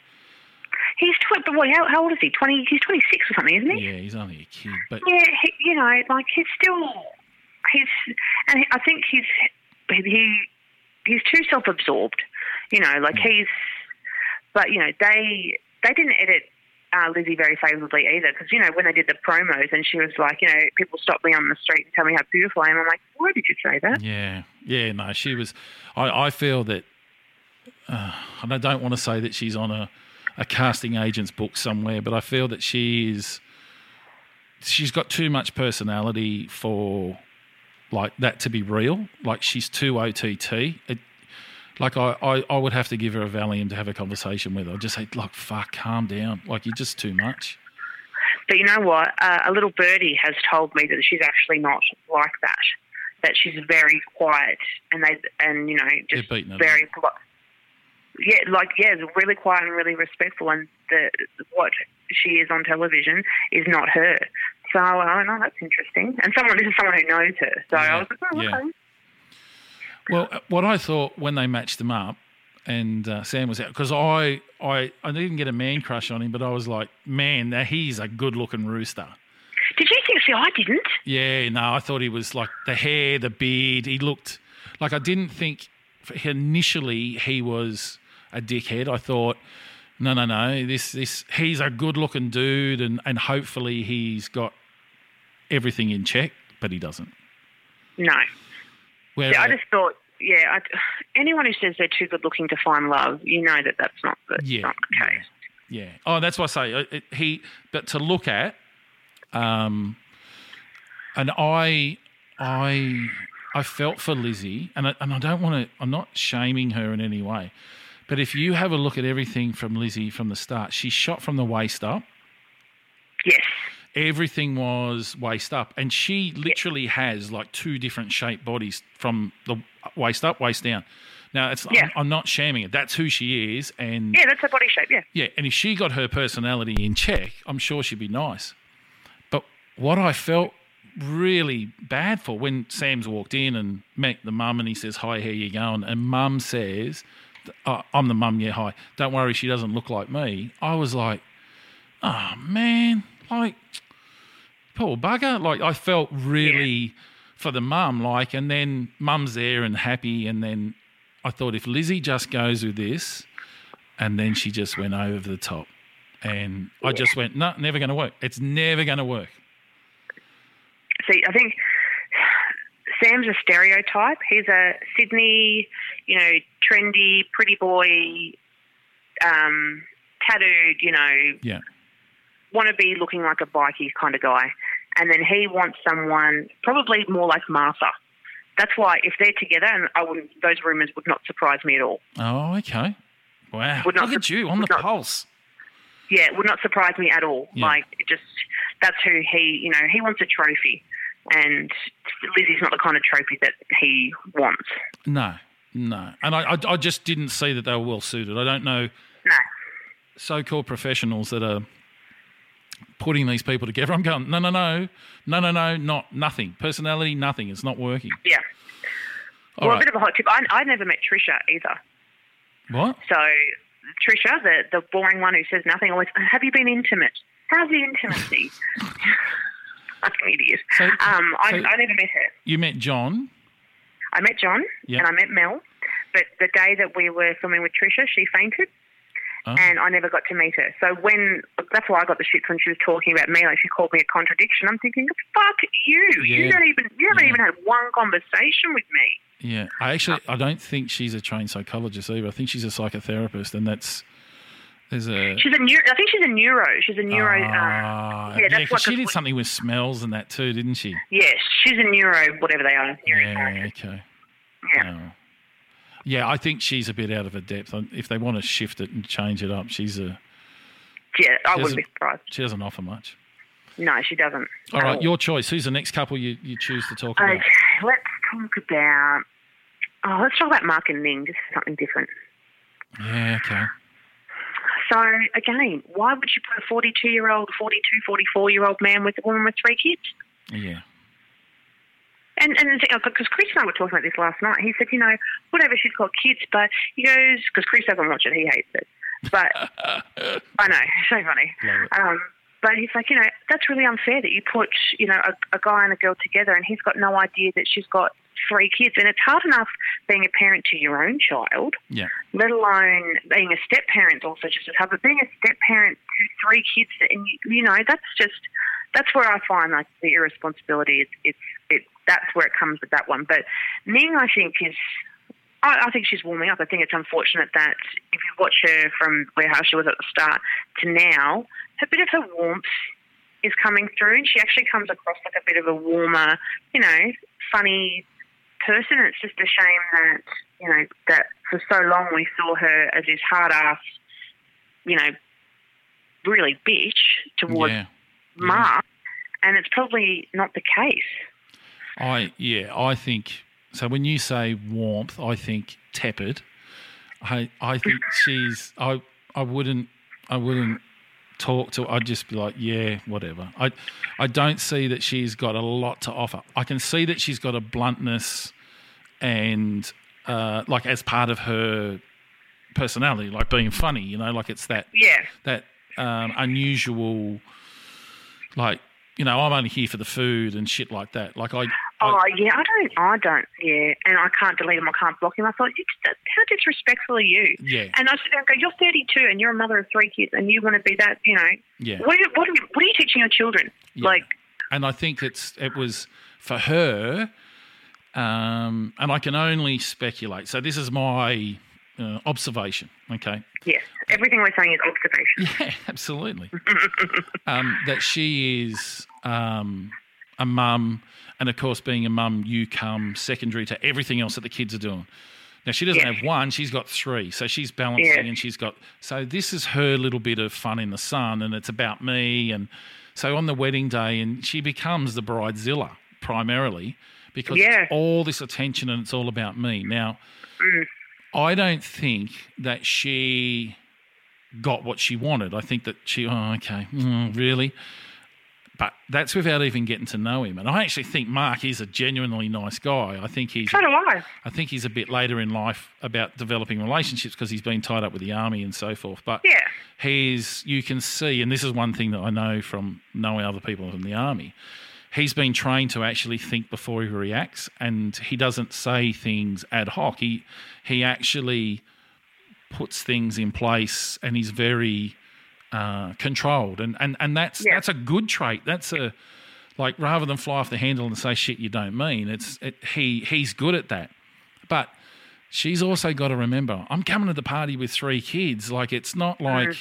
He's tw- but what, how, how old is he? Twenty. He's twenty six or something, isn't he? Yeah, he's only a kid, but Yeah, he, you know, like he's still he's, and I think he's he he's too self absorbed. You know, like he's, but you know they they didn't edit uh, Lizzie very favourably either because you know when they did the promos and she was like, you know, people stop me on the street and tell me how beautiful I am. I'm like, why did you say that? Yeah, yeah, no, she was. I, I feel that, uh, and I don't want to say that she's on a, a casting agent's book somewhere, but I feel that she is. She's got too much personality for, like that to be real. Like she's too OTT. It, like I, I, I would have to give her a Valium to have a conversation with her. I'd just say, like, fuck, calm down. Like you're just too much. But you know what? Uh, a little birdie has told me that she's actually not like that. That she's very quiet and they and you know just very poli- yeah, like yeah, really quiet and really respectful. And the what she is on television is not her. So I don't know. That's interesting. And someone this is someone who knows her. So I was like, oh, Yeah. okay. Well, uh, what I thought when they matched them up, and uh, Sam was out because I, I, I didn't get a man crush on him, but I was like, man, he's a good-looking rooster. Did you think? See, I didn't. Yeah, no, I thought he was like the hair, the beard. He looked like I didn't think initially he was a dickhead. I thought, no, no, no, this, this, he's a good-looking dude, and and hopefully he's got everything in check, but he doesn't. No. Where, Yeah, I just thought. Yeah, I, anyone who says they're too good looking to find love, you know that that's not the, Yeah, not the case. Yeah. Oh, that's what I say. It, it- he, but to look at, um, and I, I, I felt for Lizzie, and I, and I don't want to. I'm not shaming her in any way, but if you have a look at everything from Lizzie from the start, she shot from the waist up. Yes. Everything was waist up, and she literally has like two different shaped bodies from the waist up, waist down. Now, it's Yeah. I'm, I'm not shaming it. That's who she is, and Yeah, that's her body shape. Yeah. yeah, and if she got her personality in check, I'm sure she'd be nice. But what I felt really bad for when Sam's walked in and met the mum and he says, Hi, how you going? And mum says, oh, I'm the mum, yeah, hi. Don't worry, she doesn't look like me. I was like, Oh man, like poor bugger. Like I felt really for the mum, like, and then mum's there and happy, and then I thought if Lizzie just goes with this, and then she just went over the top. And I just went, no, never going to work. It's never going to work. See, I think Sam's a stereotype. He's a Sydney, you know, trendy, pretty boy, um, tattooed, you know, Yeah. want to be looking like a bikey kind of guy. And then he wants someone probably more like Martha. That's why if they're together, and I wouldn't, those rumours would not surprise me at all. Oh, okay. Wow. Would not Look at you on the not- pulse. Yeah, it would not surprise me at all. Yeah. Like, it just that's who he, you know, he wants a trophy, and Lizzie's not the kind of trophy that he wants. No, no. And I, I, I just didn't see that they were well suited. I don't know No. so called professionals that are putting these people together. I'm going, no, no, no, no, no, no, not nothing. Personality, nothing. It's not working. Yeah. All well, right. a bit of a hot tip. I, I never met Trisha either. What? So Trisha, the the boring one who says nothing, always have you been intimate? How's the intimacy? Fucking idiot. So- um, I, so- I never met her. You met John. I met John Yeah. and I met Mel, but the day that we were filming with Trisha, she fainted. Oh. And I never got to meet her. So when that's why I got the shit when she was talking about me, like she called me a contradiction. I'm thinking, fuck you! Yeah. You don't even you haven't Yeah. even had one conversation with me. Yeah, I actually I don't think she's a trained psychologist either. I think she's a psychotherapist, and that's there's a She's a neuro. I think she's a neuro. She's a neuro. um, Ah, yeah, yeah, what she did something with smells and that too, didn't she? yes, she's a neuro. Whatever they are. Yeah, okay. Yeah. Oh. Yeah, I think she's a bit out of her depth. If they want to shift it and change it up, she's a Yeah, I wouldn't be surprised. she doesn't offer much. No, she doesn't. All your choice. Who's the next couple you, you choose to talk about? Okay, let's talk about. Oh, let's talk about Mark and Ning. Just something different. Yeah, okay. So again, why would you put a 42 year old, 42, 44 year old man with a woman with three kids? Yeah. And and because Chris and I were talking about this last night, he said, you know, whatever, she's got kids, but he goes because Chris doesn't watch it, he hates it. But I know, so funny. Um, but he's like, you know, that's really unfair that you put, you know, a, a guy and a girl together, and he's got no idea that she's got three kids, and it's hard enough being a parent to your own child, Yeah. let alone being a step parent also just as hard. But being a step parent to three kids, and you, you know, that's just that's where I find like the irresponsibility. It's it's it that's where it comes with that one. But Ning, I think is. I, I think she's warming up. I think it's unfortunate that if you watch her from where how she was at the start to now, a bit of her warmth is coming through, and she actually comes across like a bit of a warmer, you know, funny person. It's just a shame that you know that for so long we saw her as this hard ass, you know, really bitch towards Yeah. Mark, and it's probably not the case. I yeah, I think so. When you say warmth, I think tepid. I I think she's I I wouldn't I wouldn't talk to. I'd just be like, yeah, whatever. I I don't see that she's got a lot to offer. I can see that she's got a bluntness and uh, like as part of her personality, like being funny. You know, like it's that Yeah, that um, unusual, like you know, I'm only here for the food and shit like that. Like I, I Oh yeah, I don't, I don't, yeah, and I can't delete him, I can't block him. I thought, you just, how disrespectful are you? Yeah. And I sit there and go, you're 32 and you're a mother of three kids, and you want to be that, you know? Yeah. What are you, what are you, what are you teaching your children? Yeah. Like, and I think it's it was for her, um, and I can only speculate. So this is my uh, observation. Okay, yes, everything we're saying is observation. yeah, absolutely. um, that she is um, a mum, and of course, being a mum, you come secondary to everything else that the kids are doing. Now she doesn't Yeah. have one; she's got three. So she's balancing, Yeah. and she's got. So this is her little bit of fun in the sun, and it's about me. And so on the wedding day, and she becomes the bridezilla primarily because Yeah. it's all this attention and it's all about me. Now, Mm. I don't think that she got what she wanted. I think that she, oh, okay, mm, really? But that's without even getting to know him. And I actually think Mark is a genuinely nice guy. I think he's, So do I. I think he's a bit later in life about developing relationships because he's been tied up with the army and so forth. But Yeah. he's, you can see, and this is one thing that I know from knowing other people from the army. He's been trained to actually think before he reacts, and he doesn't say things ad hoc. He he actually puts things in place, and he's very uh, controlled, and and and that's Yeah. that's a good trait. That's a like rather than fly off the handle and say shit you don't mean. It's it, he he's good at that, but she's also got to remember I'm coming to the party with three kids. Like it's not like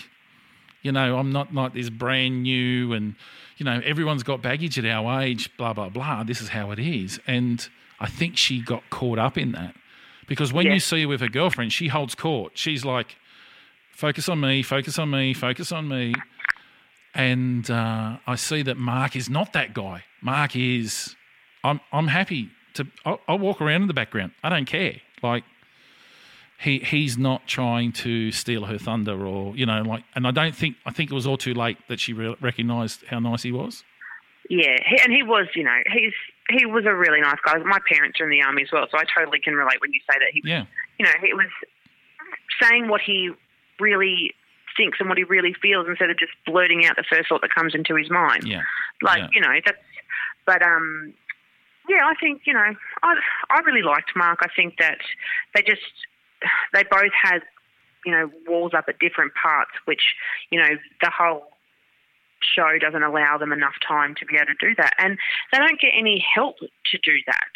you know I'm not like this brand new and you know everyone's got baggage at our age. Blah blah blah. This is how it is, and I think she got caught up in that because when Yeah. you see her with her girlfriend, she holds court. She's like, focus on me, focus on me, focus on me. And uh, I see that Mark is not that guy. Mark is, I'm, I'm happy to, I'll, I'll walk around in the background. I don't care. Like, he he's not trying to steal her thunder or you know like. And I don't think I think it was all too late that she re- recognised how nice he was. Yeah, he, and he was, you know, he's he was a really nice guy. My parents are in the army as well, so I totally can relate when you say that. He, Yeah. you know, he was saying what he really thinks and what he really feels instead of just blurting out the first thought that comes into his mind. Yeah. Like, Yeah. you know, that's. But um, yeah, I think you know, I I really liked Mark. I think that they just they both had you know walls up at different parts, which you know the whole show doesn't allow them enough time to be able to do that, and they don't get any help to do that.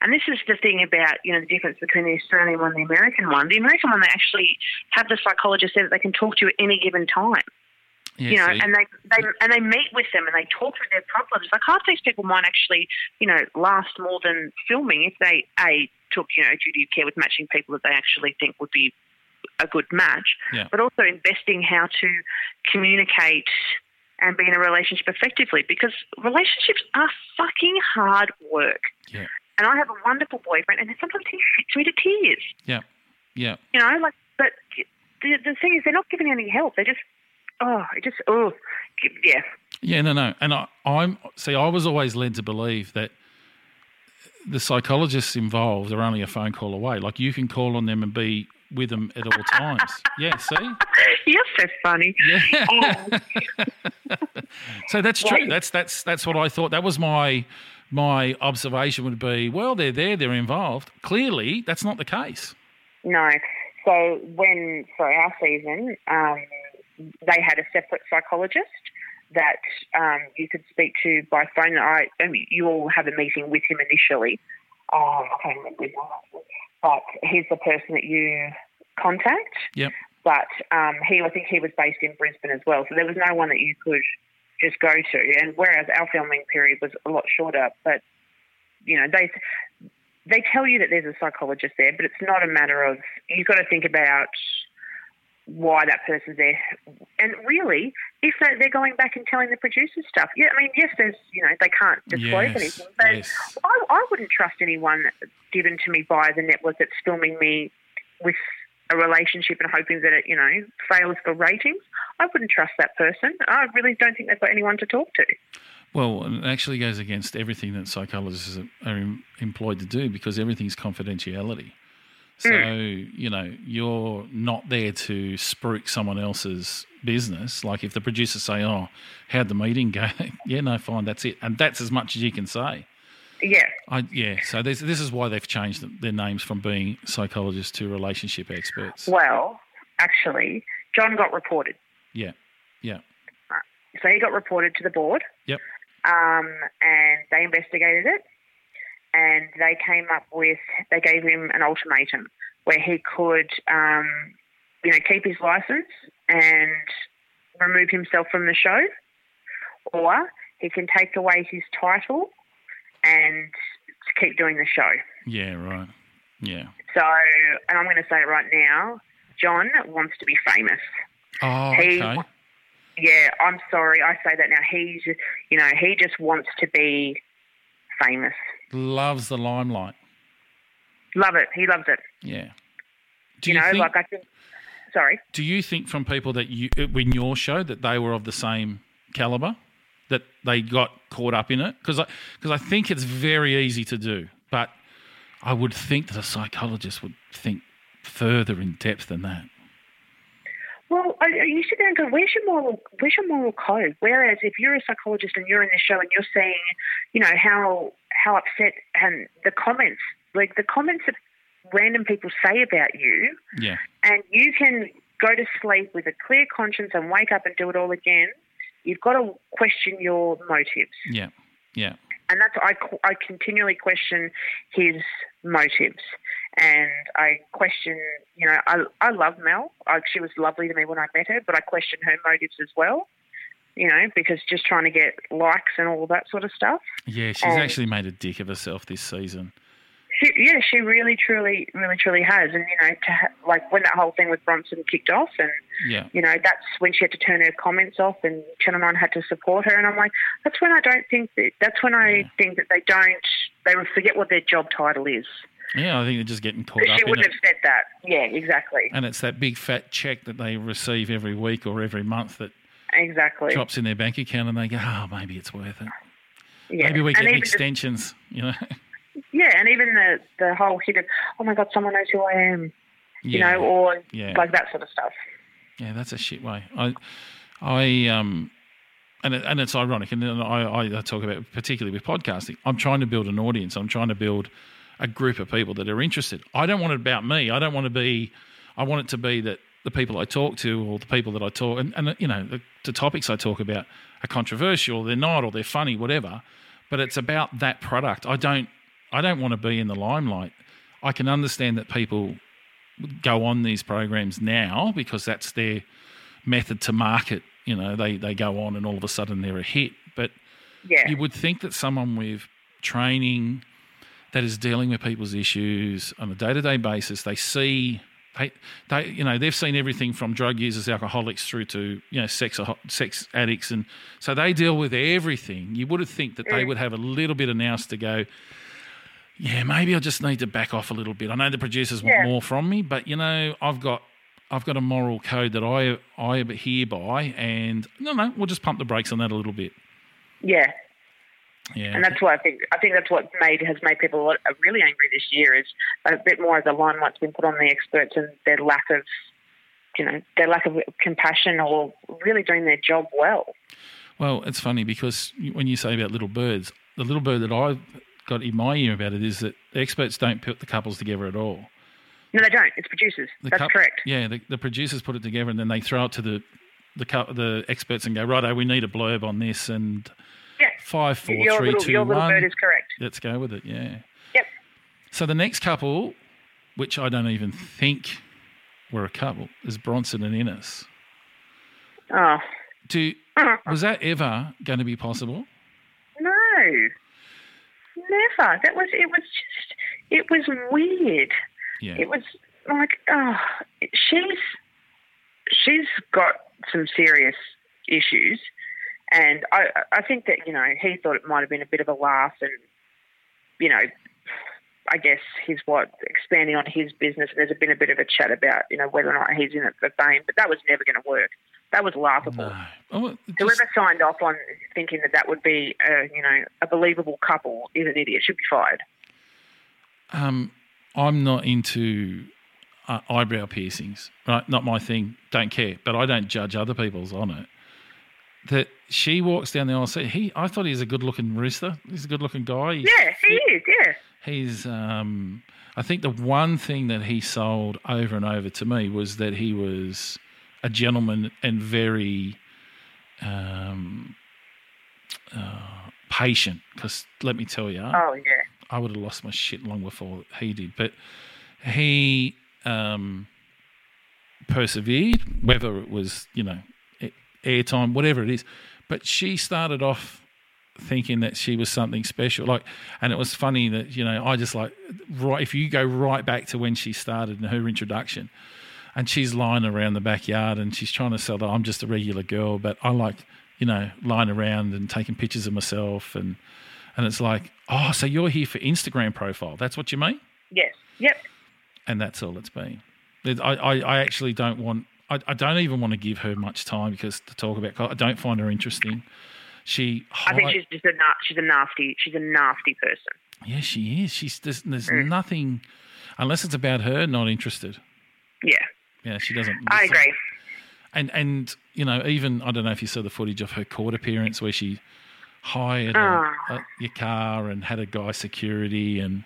And this is the thing about you know the difference between the Australian one and the American one. The American one, they actually have the psychologist there that they can talk to at any given time Yeah, you know, and they, they and they meet with them and they talk through their problems. Like half these people might actually, you know, last more than filming if they a took you know duty of care with matching people that they actually think would be a good match, Yeah. but also investing how to communicate and be in a relationship effectively because relationships are fucking hard work. Yeah. And I have a wonderful boyfriend, and sometimes he shits me to tears. yeah, yeah. You know, like, but the the thing is, they're not giving any help. They're just, oh, it just, oh, yeah. Yeah, no, no. And I, I'm see, I was always led to believe that the psychologists involved are only a phone call away. Like you can call on them and be with them at all times. yeah, see? You're so funny. Yeah. Oh. so that's true. That's that's that's what I thought. That was my my observation would be, well, they're there, they're involved. Clearly, that's not the case. No. So when for our season, um, they had a separate psychologist that um, you could speak to by phone. I, I mean, you all have a meeting with him initially. Oh, I can't remember his name, but he's the person that you contact. Yep. But um, he, I think he was based in Brisbane as well, so there was no one that you could just go to. And whereas our filming period was a lot shorter, but you know they they tell you that there's a psychologist there, but it's not a matter of you've got to think about why that person's there. And really, if they- they're going back and telling the producers stuff, yeah, I mean, yes, there's you know they can't disclose Yes, anything, but yes. I, I wouldn't trust anyone given to me by the network that's filming me with a relationship and hoping that it you know fails for ratings. I wouldn't trust that person. I really don't think they've got anyone to talk to. Well, it actually goes against everything that psychologists are employed to do because everything's confidentiality. So, hmm. you know, you're not there to spruik someone else's business. Like if the producers say, oh, how'd the meeting go? yeah, no, fine, that's it. And that's as much as you can say. Yeah. I, yeah, so this, this is why they've changed their names from being psychologists to relationship experts. Well, actually, John got reported. Yeah, yeah, So he got reported to the board, yep, um, and they investigated it, and they came up with they gave him an ultimatum where he could, um, you know, keep his license and remove himself from the show, or he can take away his title and to keep doing the show. yeah, right. Yeah. So, and I'm going to say it right now, John wants to be famous. Oh, He- okay. Yeah, I'm sorry, I say that now. He's, you know, he just wants to be famous. Loves the limelight. Love it. He loves it. Yeah. Do You, you, know, think, like I think. Sorry. do you think from people that you in your show that they were of the same caliber, that they got caught up in it? Because I because I think it's very easy to do, but I would think that a psychologist would think further in depth than that. Well, I, I- you sit there and go, "Where's your moral? Where's your moral code?" Whereas if you're a psychologist and you're in the show and you're seeing, you know, how how upset and the comments, like the comments that random people say about you, Yeah. and you can go to sleep with a clear conscience and wake up and do it all again. You've got to question your motives. Yeah. Yeah. and that's I, I continually question his motives and I question you know I, I love Mel I, she was lovely to me when I met her but I question her motives as well you know because just trying to get likes and all that sort of stuff Yeah. She's Um, actually made a dick of herself this season. She, yeah she really truly really truly has and you know to ha- like when that whole thing with Bronson kicked off and Yeah. you know, that's when she had to turn her comments off and Channel 9 had to support her. And I'm like, that's when I don't think that, that's when I think that they don't, they forget what their job title is. Yeah, I think they're just getting caught But up she wouldn't it. have said that. Yeah, exactly. And it's that big fat check that they receive every week or every month that Exactly. drops in their bank account, and they go, "Oh, maybe it's worth it. Yeah. Maybe we and get even just- extensions." You know? yeah, and even the the whole hit of, oh my god, someone knows who I am, you yeah. know, or Yeah. like that sort of stuff. Yeah, that's a shit way. I, I, um, and it, and it's ironic, and then I, I talk about particularly with podcasting. I'm trying to build an audience. I'm trying to build a group of people that are interested. I don't want it about me. I don't want to be. I want it to be that the people I talk to, or the people that I talk, and, and you know, the, the topics I talk about are controversial. They're not, or they're funny, whatever. But it's about that product. I don't. I don't want to be in the limelight. I can understand that people go on these programs now because that's their method to market. You know, they, they go on and all of a sudden they're a hit. But Yeah. you would think that someone with training that is dealing with people's issues on a day to day basis, they see. They, they, you know, they've seen everything from drug users, alcoholics, through to you know, sex, sex addicts, and so they deal with everything. You would have think that they mm. would have a little bit of nous to go. Yeah, maybe I just need to back off a little bit. I know the producers want Yeah. more from me, but you know, I've got I've got a moral code that I I adhere by, and no, no, we'll just pump the brakes on that a little bit. yeah. Yeah, And that's why I think I think that's what made has made people lot, really angry this year is a bit more of the limelight's been put on the experts and their lack of, you know, their lack of compassion or really doing their job well. Well, it's funny because when you say about little birds, the little bird that I've got in my ear about it is that the experts don't put the couples together at all. No, they don't. It's producers. The That's correct. Yeah, the, the producers put it together and then they throw it to the the the experts and go, righto, we need a blurb on this and Yeah. five, four, your three, little, two, your little one. bird is correct. Let's go with it. Yeah. Yep. So the next couple, which I don't even think were a couple, is Bronson and Ines. Oh Do was that ever going to be possible? no, never. That was it. Was just it was weird. Yeah. It was like oh, she's she's got some serious issues, and I I think that you know he thought it might have been a bit of a laugh, and you know. I guess he's what expanding on his business. There's been a bit of a chat about you know whether or not he's in it for fame, but that was never going to work. That was laughable. No. Oh, just- Whoever signed off on thinking that that would be, a, you know, a believable couple is an idiot. Should be fired. um, I'm not into uh, eyebrow piercings, right? Not my thing. Don't care, but I don't judge other people's on it. That she walks down the aisle. See, he, I thought he was a good-looking rooster. He's a good-looking guy. He's Yeah, he is. Yeah, He's, um, I think the one thing that he sold over and over to me was that he was a gentleman and very um, uh, patient. Because let me tell you, oh yeah, I would have lost my shit long before he did. But he um, persevered, whether it was, you know, airtime, whatever it is. But she started off thinking that she was something special. Like, and it was funny that, you know, I just like, right, if you go right back to when she started in her introduction, and she's lying around the backyard and she's trying to sell that I'm just a regular girl, but I like, you know, lying around and taking pictures of myself and and it's like, oh, so you're here for Instagram profile. That's what you mean? yes, yep. And that's all it's been. I, I, I actually don't want, I, I don't even want to give her much time because to talk about, I don't find her interesting. She, I think she's just a na- she's a nasty she's a nasty person. yeah, she is. She's, there's, there's Mm. nothing, unless it's about her, not interested. Yeah, Yeah, she doesn't. I listen. agree. And and you know, even I don't know if you saw the footage of her court appearance where she hired a, Ah. a, your car and had a guy security and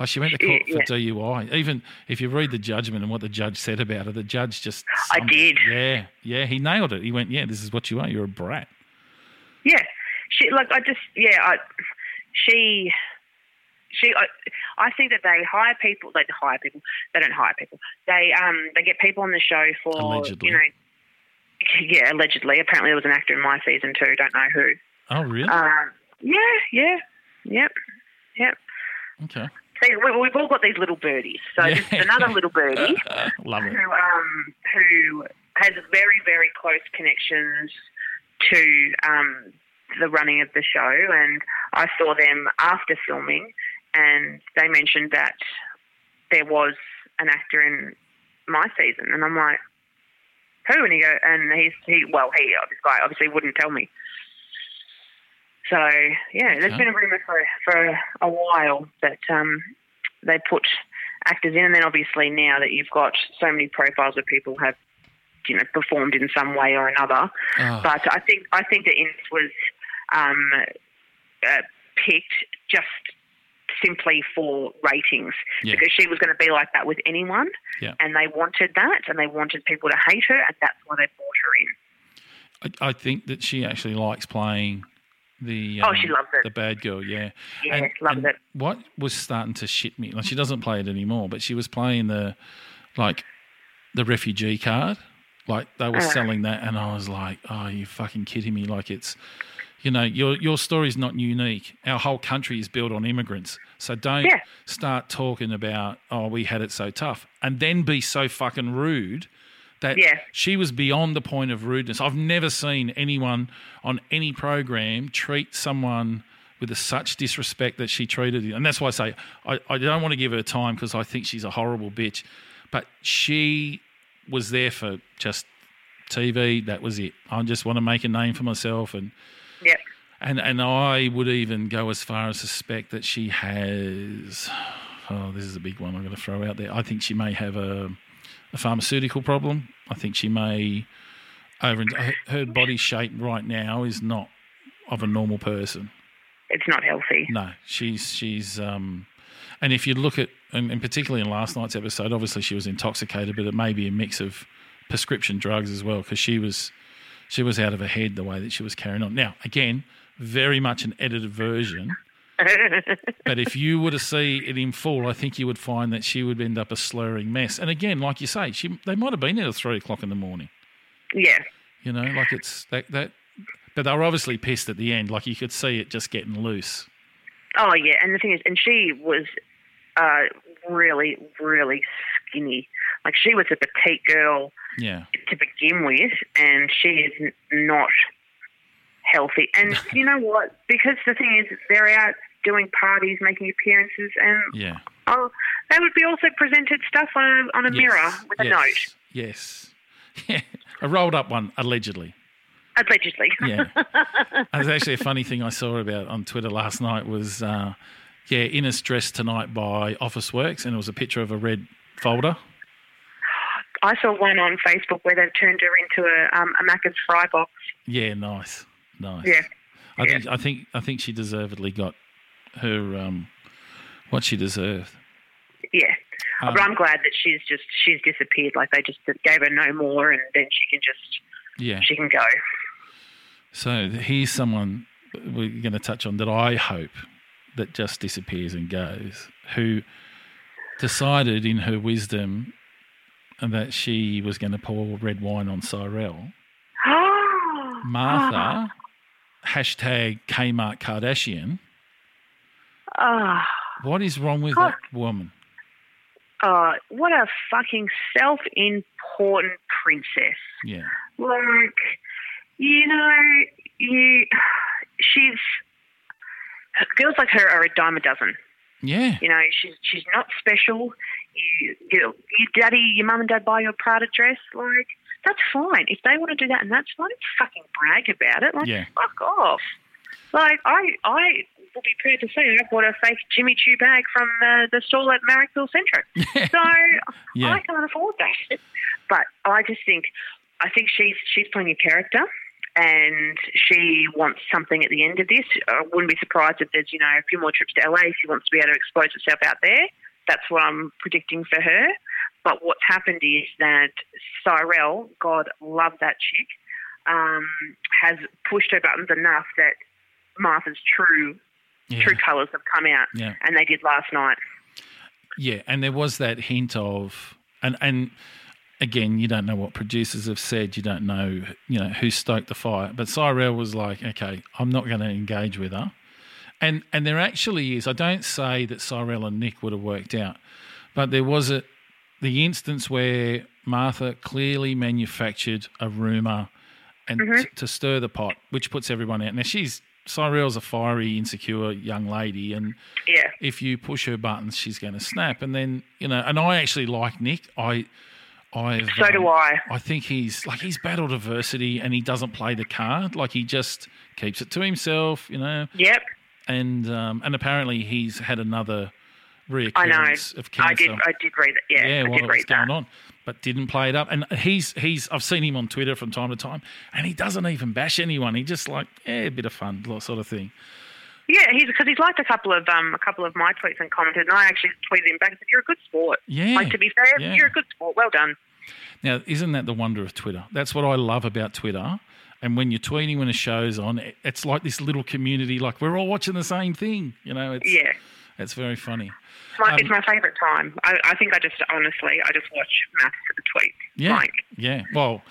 like she went to court for Yeah. DUI. Even if you read the judgment and what the judge said about her, the judge just I did. Yeah, yeah, he nailed it. He went, yeah, this is what you are. You're a brat. Yeah, she like I just yeah I she she I, I think that they hire people they hire people they don't hire people they um they get people on the show for Allegedly. you know yeah allegedly apparently there was an actor in my season too don't know who Oh, really? um yeah yeah yep yep okay. See, we, we've all got these little birdies. So this is another little birdie Love it. who um, who has very very close connections to um, the running of the show, and I saw them after filming, and they mentioned that there was an actor in my season, and I'm like, who? And he go, and he's he well, he this guy obviously wouldn't tell me. So yeah, there's Okay. been a rumor for for a while that um, they put actors in, and then obviously now that you've got so many profiles of people have you know performed in some way or another. Oh. But I think I think that Ines was um, uh, picked just simply for ratings Yeah. because she was going to be like that with anyone, Yeah. and they wanted that, and they wanted people to hate her, and that's why they brought her in. I, I think that she actually likes playing the Oh, she loves it. the bad girl. Yeah, Yeah, loves it. What was starting to shit me? Like she doesn't play it anymore, but she was playing the like the refugee card. Like they were Uh. selling that, and I was like, "Oh, you fucking kidding me?" Like it's. You know, your your story's not unique. Our whole country is built on immigrants. So don't Yeah. start talking about, oh, we had it so tough, and then be so fucking rude that Yeah. she was beyond the point of rudeness. I've never seen anyone on any program treat someone with a, such disrespect that she treated you. And that's why I say I, I don't want to give her time because I think she's a horrible bitch. But she was there for just TV. That was it. I just want to make a name for myself and. Yep. And and I would even go as far as suspect that she has. Oh, this is a big one. I'm going to throw out there. I think she may have a, a pharmaceutical problem. I think she may over her- her body shape right now is not of a normal person. It's not healthy. No, she's she's um, and if you look at and, and particularly in last night's episode, obviously she was intoxicated, but it may be a mix of prescription drugs as well because she was she was out of her head the way that she was carrying on. Now, again, very much an edited version. but if you were to see it in full, I think you would find that she would end up a slurring mess. And again, like you say, she they might have been there at three o'clock in the morning. Yeah. You know, like it's that that. But they were obviously pissed at the end. Like you could see it just getting loose. Oh yeah, and the thing is, and she was uh, really, really skinny. Like she was a petite girl Yeah. to begin with, and she is not healthy. And you know what? Because the thing is, they're out doing parties, making appearances, and Yeah. oh, they would be also presented stuff on a, on a mirror with a note, Yes. Yeah. A rolled up one, allegedly. allegedly. Yeah. There's actually a funny thing I saw about on Twitter last night was, uh, yeah, Ines dressed tonight by Officeworks, and it was a picture of a red folder. I saw one on Facebook where they've turned her into a um, a Macca's fry box. Yeah, nice, nice. Yeah. I think I think I think she deservedly got her um, what she deserved. Yeah. Um, but I'm glad that she's just she's disappeared. Like they just gave her no more, and then she can just Yeah. she can go. So here's someone we're going to touch on that I hope that just disappears and goes, who decided in her wisdom that she was going to pour red wine on Cyrell. Martha, hashtag Kmart Kardashian. Ah, What is wrong with that woman? oh, what a fucking self-important princess. Yeah. Like, you know, you she's girls like her are a dime a dozen. Yeah. You know, she's she's not special. You, you, your daddy, your mum and dad buy your Prada dress. Like, that's fine. If they want to do that and that's fine, fucking brag about it. Like, Yeah. fuck off. Like, I I will be proud to say I bought a fake Jimmy Choo bag from uh, the stall at Marrickville Centro. So Yeah. I can't afford that. But I just think, I think she's she's playing a character. And she wants something at the end of this. I wouldn't be surprised if there's, you know, a few more trips to LA. She wants to be able to expose herself out there. That's what I'm predicting for her. But what's happened is that Cyrell, God love that chick, um, has pushed her buttons enough that Martha's true Yeah. true colours have come out, Yeah. and they did last night. Yeah, and there was that hint of, and and again, you don't know what producers have said. You don't know, you know, who stoked the fire. But Cyrell was like, okay, I'm not going to engage with her. And and there actually is. I don't say that Cyrell and Nick would have worked out, but there was a the instance where Martha clearly manufactured a rumor and t- to stir the pot, which puts everyone out. Now she's Cyrell's a fiery, insecure young lady, and Yeah. if you push her buttons, she's going to snap. And then you know, and I actually like Nick. I, I. So do I. I think he's like he's battled adversity, and he doesn't play the card. Like he just keeps it to himself, you know. Yep. And um, and apparently he's had another reoccurrence I know. of cancer. I did. I did read it. Yeah. yeah, I while did it was that. going on, but didn't play it up. And he's he's I've seen him on Twitter from time to time, and he doesn't even bash anyone. He just like yeah, a bit of fun sort of thing. Yeah, he's because he's liked a couple of um a couple of my tweets and commented, and I actually tweeted him back and said, "You're a good sport." Yeah, Like to be fair, yeah. you're a good sport. Well done. Now, isn't that the wonder of Twitter? That's what I love about Twitter. And when you're tweeting when a show's on, it's like this little community. Like we're all watching the same thing. You know, it's Yeah. it's very funny. It's my, Um, it's my favourite time. I, I think I just honestly, I just watch MAFS tweets. Yeah, Like, yeah. Well,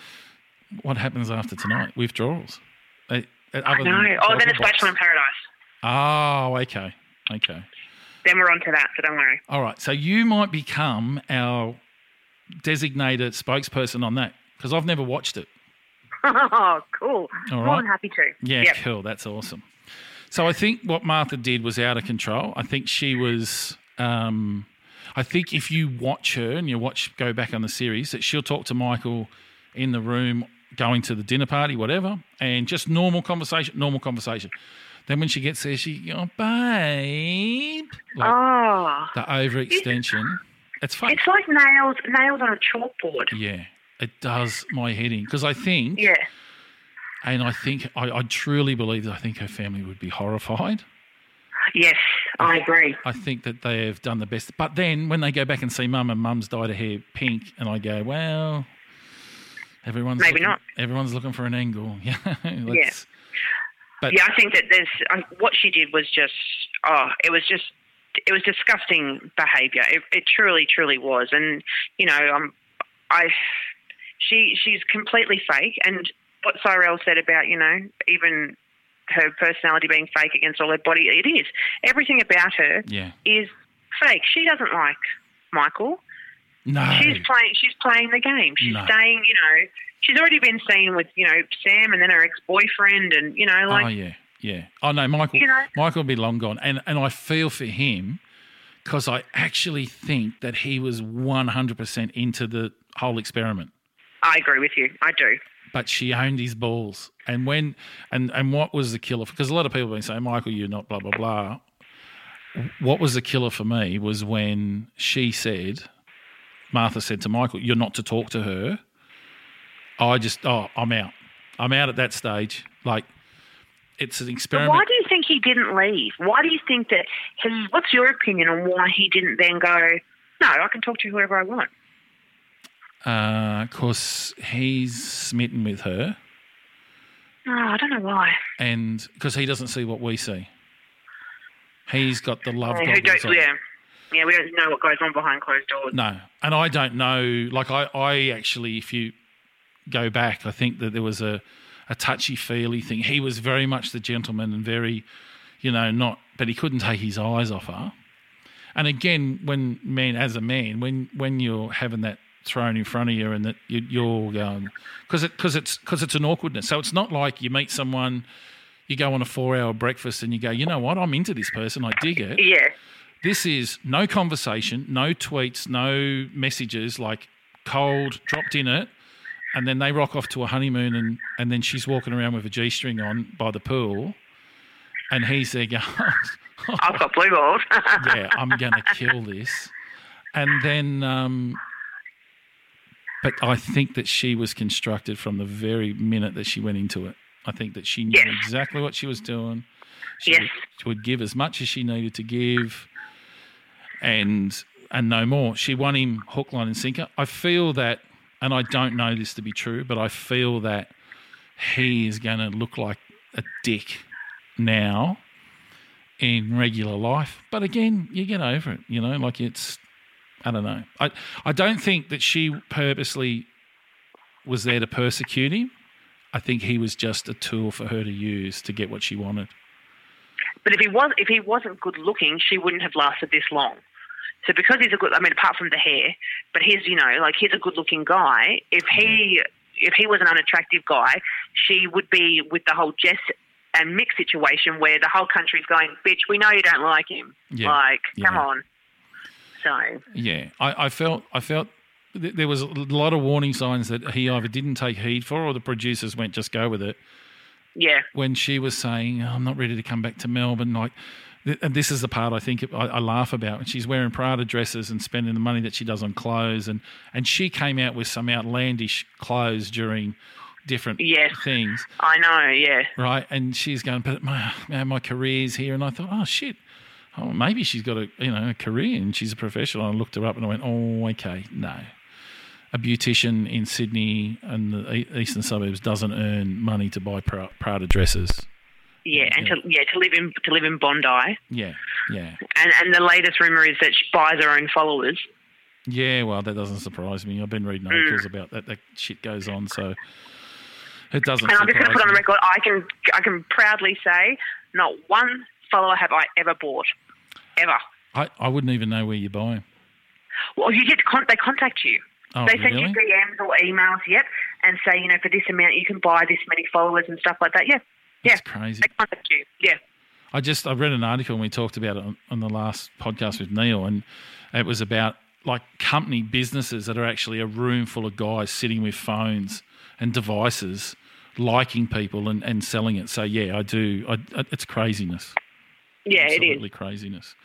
what happens after tonight? Withdrawals. Uh, uh, other no. than Oh, then it's. Bachelor in Paradise. Oh, okay, okay. Then we're on to that, so don't worry. All right. So you might become our designated spokesperson on that because I've never watched it. Oh, cool. All right. More than happy to. Yeah, Yep. cool. That's awesome. So I think what Martha did was out of control. I think she was. Um, I think if you watch her and you watch go back on the series, that she'll talk to Michael in the room, going to the dinner party, whatever, and just normal conversation, normal conversation. Then when she gets there, she, oh, babe, like Oh, the overextension. It's fun. it's like nails nails on a chalkboard. Yeah, it does my head in because I think, Yeah. and I think, I, I truly believe that I think her family would be horrified. Yes, I agree. I think that they have done the best. But then when they go back and see mum and mum's dyed her hair pink, and I go, well, everyone's Maybe looking, not. Everyone's looking for an angle. Yeah, But Yeah, I think that there's um, what she did was just oh, it was just it was disgusting behaviour. It, it truly, truly was, and you know, um, I she she's completely fake, and what Cyrell said about you know even her personality being fake against all her body, it is everything about her yeah, is fake. She doesn't like Michael. No, She's playing. She's playing the game. She's No. staying. You know, she's already been seen with you know Sam, and then her ex-boyfriend, and you know, like oh yeah, yeah. Oh no, Michael, You know? Michael will be long gone, and and I feel for him because I actually think that he was one hundred percent into the whole experiment. I agree with you. I do. but she owned his balls. And when and and what was the killer? Because a lot of people have been saying, Michael, you're not blah blah blah. What was the killer for me was when she said, Martha said to Michael, "You're not to talk to her." I just, oh, I'm out. I'm out at that stage. Like, it's an But experiment. why do you think he didn't leave? Why do you think that he? What's your opinion on why he didn't then go? No, I can talk to whoever I want. Because Uh, he's smitten with her, Oh, I don't know why. and because he doesn't see what we see. He's got the love Yeah, goggles on. yeah, yeah. We don't know what goes on behind closed doors. No, and I don't know. Like I, I actually, if you go back, I think that there was a, a touchy feely thing. He was very much the gentleman and very, you know, not, but he couldn't take his eyes off her. And again, when man, as a man, when when you're having that thrown in front of you and that you, you're um, going because it because it's because it's an awkwardness. So it's not like you meet someone. You go on a four-hour breakfast and you go, you know what? I'm into this person. I dig it. Yeah, This is no conversation, no tweets, no messages, like cold, dropped in it. And then they rock off to a honeymoon and, and then she's walking around with a G string on by the pool. And he's there going, I've got blue balls. Yeah, I'm going to kill this. And then, um, but I think that she was constructed from the very minute that she went into it. I think that she knew Yes. exactly what she was doing. She Yes. would, she would give as much as she needed to give, and and no more. She won him hook, line, and sinker. I feel that, and I don't know this to be true, but I feel that he is going to look like a dick now in regular life. But again, you get over it. You know, like it's. I don't know. I I don't think that she purposely was there to persecute him. I think he was just a tool for her to use to get what she wanted. But if he was, if he wasn't good looking, she wouldn't have lasted this long. So because he's a good, I mean, apart from the hair, but he's, you know, like he's a good looking guy. If he, if he was an unattractive guy, she would be with the whole Jess and Mick situation where the whole country's going, bitch, we know you don't like him. Yeah. Like, come Yeah. on. So, Yeah, I, I felt I felt th- there was a lot of warning signs that he either didn't take heed for, or the producers went just go with it. Yeah. When she was saying, oh, "I'm not ready to come back to Melbourne," like, and this is the part I think I, I laugh about when she's wearing Prada dresses and spending the money that she does on clothes, and and she came out with some outlandish clothes during different Yes. things, I know, yeah. right? And she's going, "But my man, my career's here," and I thought, "Oh shit." Oh, maybe she's got a you know a career and she's a professional. I looked her up and I went, oh, okay, no. A beautician in Sydney and the eastern suburbs doesn't earn money to buy Pra- Prada dresses. Yeah, and Yeah. to yeah to live in to live in Bondi, Yeah, yeah, and and the latest rumor is that she buys her own followers. yeah. Well, that doesn't surprise me. I've been reading Mm. articles about that. That shit goes on, so it doesn't. And I'm just going to put on the record, I can I can proudly say, not one follower have I ever bought, ever. I, I wouldn't even know where you buy them. Well, you get con- they contact you. Oh, they send really? you DMs or emails, yep, and say, you know, for this amount you can buy this many followers and stuff like that. Yeah, yeah, crazy. they contact you. Yeah, I just I read an article and we talked about it on, on the last podcast with Neil, and it was about like company businesses that are actually a room full of guys sitting with phones and devices, liking people and, and selling it. So yeah, I do. I, it's craziness. yeah, it is. Absolutely craziness.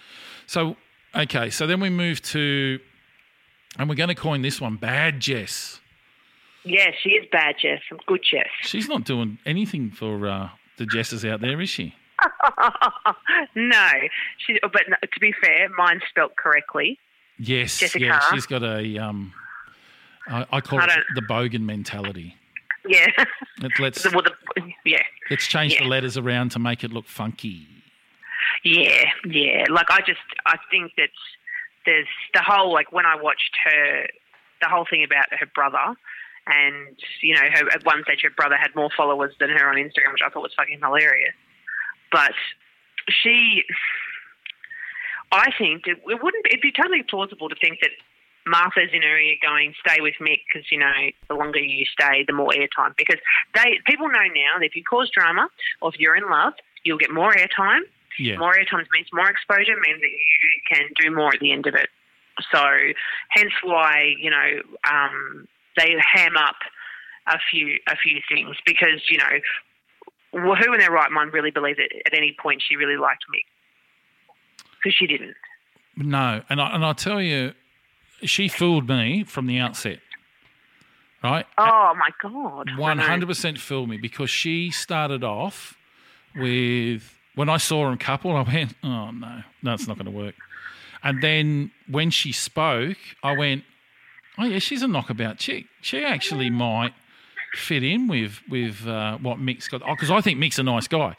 So okay, so then we move to, and we're going to coin this one bad Jess. Yeah, she is bad, Jess. Good Jess. She's not doing anything for uh, the Jesses out there, is she? no, she. But to be fair, mine's spelt correctly. Yes, Jessica? yeah, she's got a um, I, I call I it the bogan mentality. Yeah. Let, let's well, the, yeah. let's change the letters around to make it look funky. Yeah, yeah. Like I just, I think that there's the whole like when I watched her, the whole thing about her brother, and you know, her at one stage her brother had more followers than her on Instagram, which I thought was fucking hilarious. But she, I think it, it wouldn't. It'd be totally plausible to think that. Martha's in her ear going, stay with Mick because, you know, the longer you stay, the more airtime. Because they people know now that if you cause drama or if you're in love, you'll get more airtime Yeah, more airtime means more exposure, means that you can do more at the end of it. So, hence why you know um, they ham up a few a few things because you know who in their right mind really believes that at any point she really liked me because she didn't. no, and I and I tell you, she fooled me from the outset. Right, Oh my god! One hundred percent fooled me because she started off with when I saw them couple, I went, oh no, no, it's not going to work. And then when she spoke, I went, oh yeah, she's a knockabout chick. She actually might fit in with with uh, what Mick's got. Because I think Mick's a nice guy,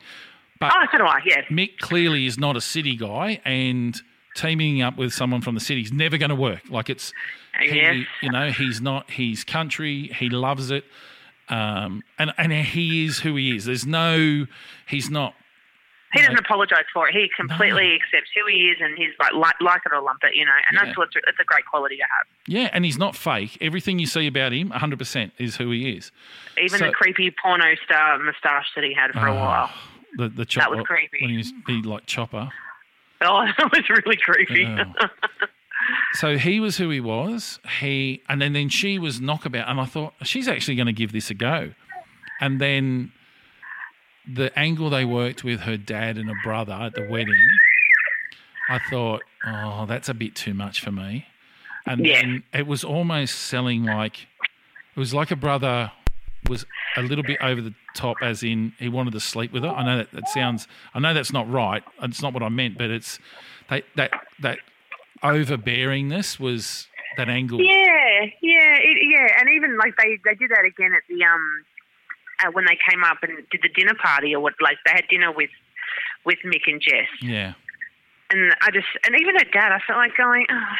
but Oh, so do I. Yeah, Mick clearly is not a city guy, and teaming up with someone from the city is never going to work. Like it's, he, Yes. you know, he's not. He's country. He loves it, um, and and he is who he is. There's no. He's not. He doesn't apologise for it. He completely accepts who he is, and he's like like, like it or lump it, you know. And Yeah. that's what's it's a great quality to have. Yeah, and he's not fake. Everything you see about him, 100% is who he is. Even So- the creepy porno star moustache that he had for a Oh, while. The the chopper was creepy. when he was he like chopper. Oh, that was really creepy. Oh. So he was who he was. He and then then she was knockabout, and I thought she's actually going to give this a go. And then the angle they worked with her dad and her brother at the wedding, I thought, oh, that's a bit too much for me. And Yeah. then it was almost selling like it was like a brother was a little bit over the top, as in he wanted to sleep with her. I know that that sounds. I know that's not right. It's not what I meant, but it's they, that that overbearingness was that angle. Yeah, yeah, it, yeah, and even like they they did that again at the um uh, when they came up and did the dinner party or what like they had dinner with with Mick and Jess, Yeah. and I just and even her dad, I felt like going, oh,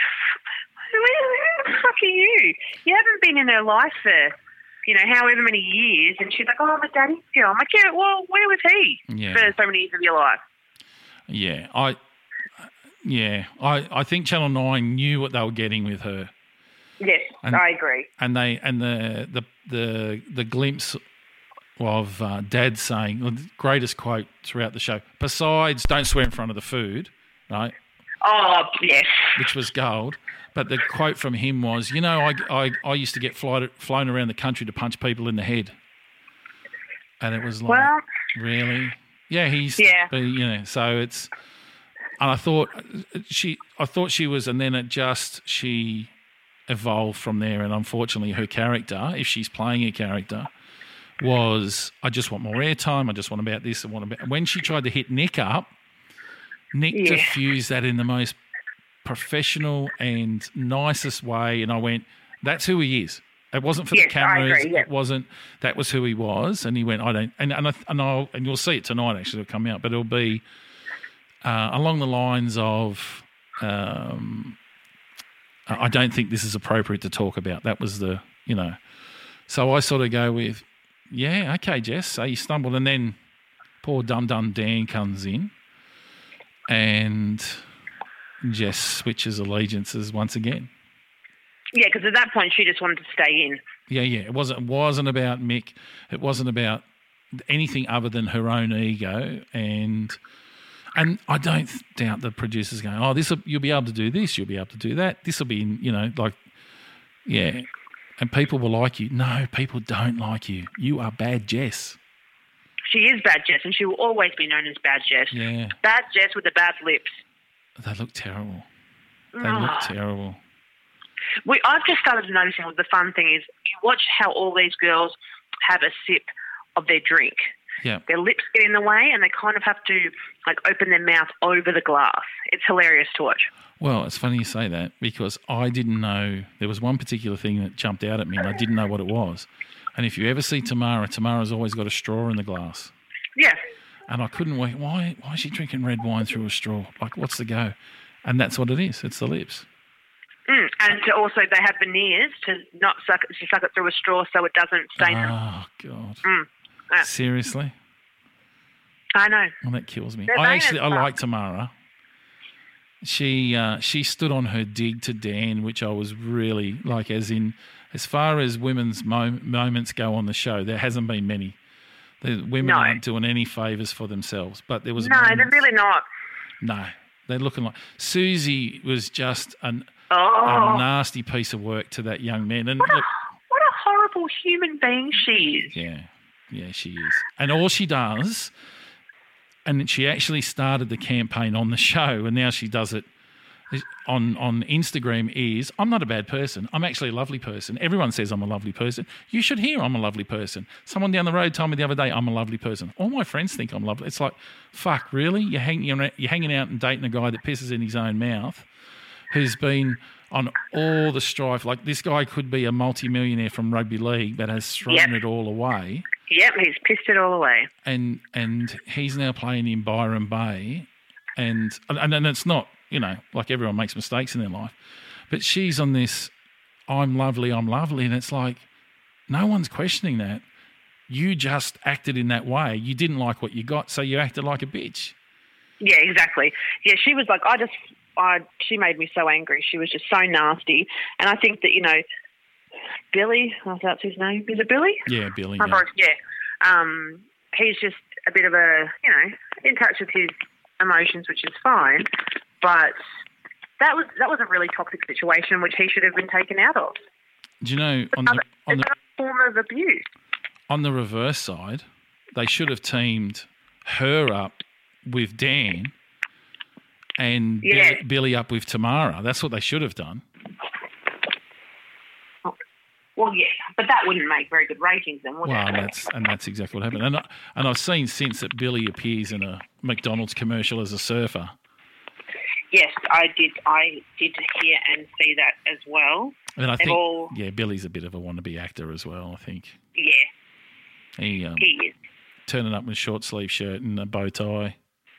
who, the fuck are you? You haven't been in her life for you know however many years, and she's like, oh, I'm daddy's girl. I'm like, yeah, well, where was he Yeah. for so many years of your life? Yeah, I, yeah, I, I think Channel Nine knew what they were getting with her, Yes, And- I agree. and they and the the the the glimpse of uh, Dad saying well, the greatest quote throughout the show. Besides, don't swear in front of the food, right? Oh yes. Which was gold. But the quote from him was, you know, I, I, I used to get fly, flown around the country to punch people in the head. And it was like, Well, really? Yeah, he's, Yeah. but, you know, so it's, and I thought she, I thought she was, and then it just, she evolved from there. And unfortunately, her character, if she's playing a character, was, I just want more airtime. I just want about this. I want about, when she tried to hit Nick up, Nick Yeah. diffused that in the most professional and nicest way. And I went, that's who he is. It wasn't for Yes, the cameras. agree, yeah. It wasn't. That was who he was. And he went, I don't. And and I, and I'll and you'll see it tonight. Actually, it'll come out, but it'll be uh, along the lines of. Um, I don't think this is appropriate to talk about. That was the you know. So I sort of go with, yeah, okay, Jess. So you stumbled, and then poor dum dum Dan comes in, and Jess switches allegiances once again. yeah, because at that point she just wanted to stay in. Yeah, yeah. It wasn't it wasn't about Mick. It wasn't about anything other than her own ego and and I don't doubt the producers going, oh, this you'll be able to do this, you'll be able to do that. This will be, you know, like, yeah, and people will like you. No, people don't like you. You are bad, Jess. She is bad Jess, and she will always be known as bad Jess. Yeah, Bad Jess with the bad lips. they look terrible. They look Ah. terrible. We, I've just started noticing what the fun thing is. You watch how all these girls have a sip of their drink. Yeah, Their lips get in the way, and they kind of have to like open their mouth over the glass. It's hilarious to watch. Well, it's funny you say that because I didn't know there was one particular thing that jumped out at me and I didn't know what it was. And if you ever see Tamara, Tamara's always got a straw in the glass. Yeah, And I couldn't wait. Why, why is she drinking red wine through a straw? Like, what's the go? And that's what it is. It's the lips. mm. and to also they have veneers to not suck it, to suck it through a straw so it doesn't stain them. Oh, God. Mm. Seriously? I know. Well, that kills me. They're I actually, I like Tamara. She uh, she stood on her dig to Dan, which I was really like, as in, as far as women's mo- moments go on the show, there hasn't been many. The women No. aren't doing any favors for themselves, but there was No, they're really not. no. They're looking like Susie was just an, Oh, a nasty piece of work to that young man, and what a, look, what a horrible human being she is. Yeah, yeah, she is. And all she does, and she actually started the campaign on the show, and now she does it on on Instagram. Is I'm not a bad person. I'm actually a lovely person. Everyone says I'm a lovely person. You should hear I'm a lovely person. Someone down the road told me the other day I'm a lovely person. All my friends think I'm lovely. It's like, fuck, really? You're hanging you're hanging out and dating a guy that pisses in his own mouth who's been on all the strife. Like this guy could be a multi-millionaire from rugby league, but has thrown Yep. it all away. Yep, he's pissed it all away. And and he's now playing in Byron Bay, and and, and it's not you know like everyone makes mistakes in their life, but she's on this. I'm lovely, I'm lovely, and it's like no one's questioning that. You just acted in that way. You didn't like what you got, so you acted like a bitch. Yeah, exactly. Yeah, she was like, I just, I, she made me so angry. She was just so nasty. And I think that, you know, Billy, oh, that's his name. Is it Billy? Yeah, Billy. My Yeah. brother, yeah. Um, he's just a bit of a, you know, in touch with his emotions, which is fine. But that was that was a really toxic situation, which he should have been taken out of. Do you know on the on the a form of abuse. on the reverse side, they should have teamed her up with Dan and. Billy, Billy up with Tamara. That's what they should have done. Well, yeah, but that wouldn't make very good ratings then, would Well, it? that's and that's exactly what happened. And I, and I've seen since that Billy appears in a McDonald's commercial as a surfer. Yes, I did. I did hear and see that as well. And I think all- yeah, Billy's a bit of a wannabe actor as well. I think Yeah, he um, he is. turning up in a short sleeve shirt and a bow tie.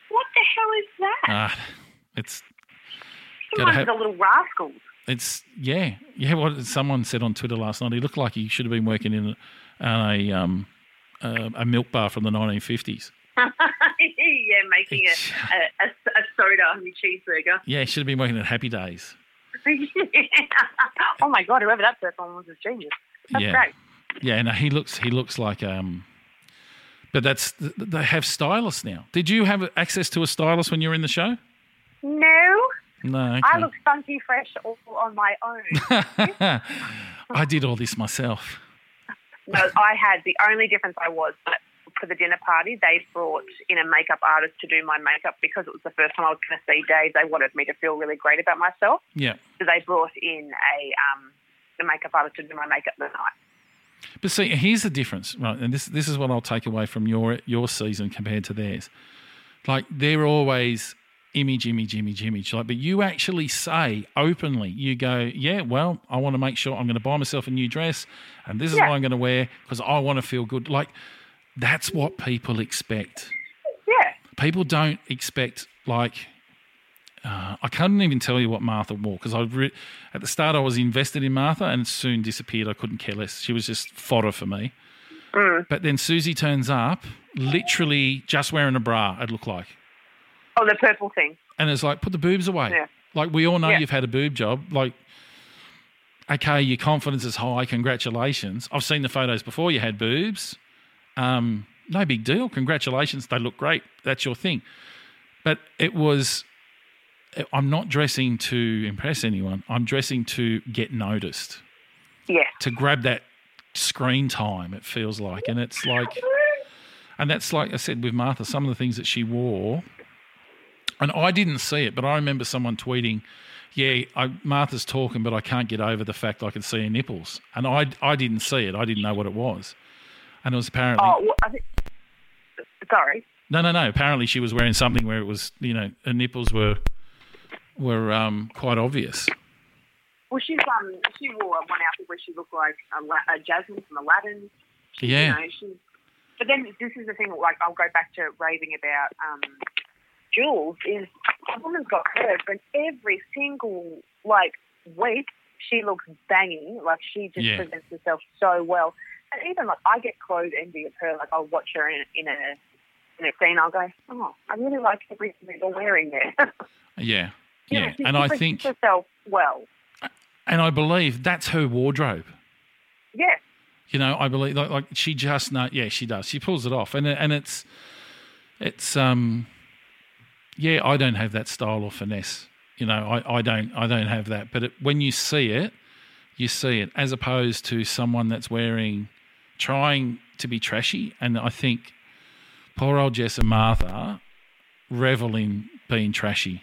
What the hell is that? Ah, it's Come gotta the little rascals. It's yeah, yeah. What someone said on Twitter last night, he looked like he should have been working in a, a um a, a milk bar from the 1950s. yeah, making a, a, a, a soda on your cheeseburger. Yeah, he should have been working at Happy Days. oh my god, whoever that person was is genius. That's yeah, great. yeah. No, he looks he looks like um But that's they have stylists now. Did you have access to a stylist when you were in the show? No, No. Okay. I look funky fresh all on my own. I did all this myself. no, I had the only difference I was that for the dinner party they brought in a makeup artist to do my makeup because it was the first time I was going to see Dave. They wanted me to feel really great about myself, Yeah. so they brought in a um, a makeup artist to do my makeup the night. But see, here's the difference, right? And this this is what I'll take away from your your season compared to theirs. Like they're always image, image, image, image. Like, but you actually say openly, you go, yeah, well, I want to make sure I'm going to buy myself a new dress, and this is Yeah. what I'm going to wear because I want to feel good. Like that's what people expect. Yeah, People don't expect like. Uh, I couldn't even tell you what Martha wore because I re- at the start I was invested in Martha and it soon disappeared. I couldn't care less. She was just fodder for me. But then Susie turns up, literally just wearing a bra. It looked like, oh, the purple thing. and it's like put the boobs away. Yeah. Like we all know Yeah. you've had a boob job. Like, okay, your confidence is high. Congratulations. I've seen the photos before. You had boobs. Um, no big deal. Congratulations. They look great. That's your thing. But it was. I'm not dressing to impress anyone. I'm dressing to get noticed, Yeah, to grab that screen time. It feels like, and it's like, and that's like I said with Martha. Some of the things that she wore, and I didn't see it, but I remember someone tweeting, "Yeah, I, Martha's talking, but I can't get over the fact I can see her nipples," and I I didn't see it. I didn't know what it was, and it was apparently Oh, well, I think, sorry. no, no, no. Apparently, she was wearing something where it was, you know, her nipples were were um, quite obvious. Well, she's um she wore one outfit where she looked like a, a Jasmine from Aladdin. Yeah, You know. But then this is the thing. Like I'll go back to raving about um, Jules. Is the woman's got curves, and every single like week she looks banging. Like she just Yeah. presents herself so well. And even like I get clothes envy of her. Like I'll watch her in, in a in a scene. I'll go, oh, I really like everything that you're wearing there. yeah, yeah. she- And I think, herself well. and I believe that's her wardrobe. Yeah. You know, I believe like, like she just know. Yeah, she does. She pulls it off, and and it's it's um yeah. I don't have that style or finesse. You know, I, I don't I don't have that. But it, when you see it, you see it as opposed to someone that's wearing trying to be trashy. And I think poor old Jess and Martha revel in being trashy.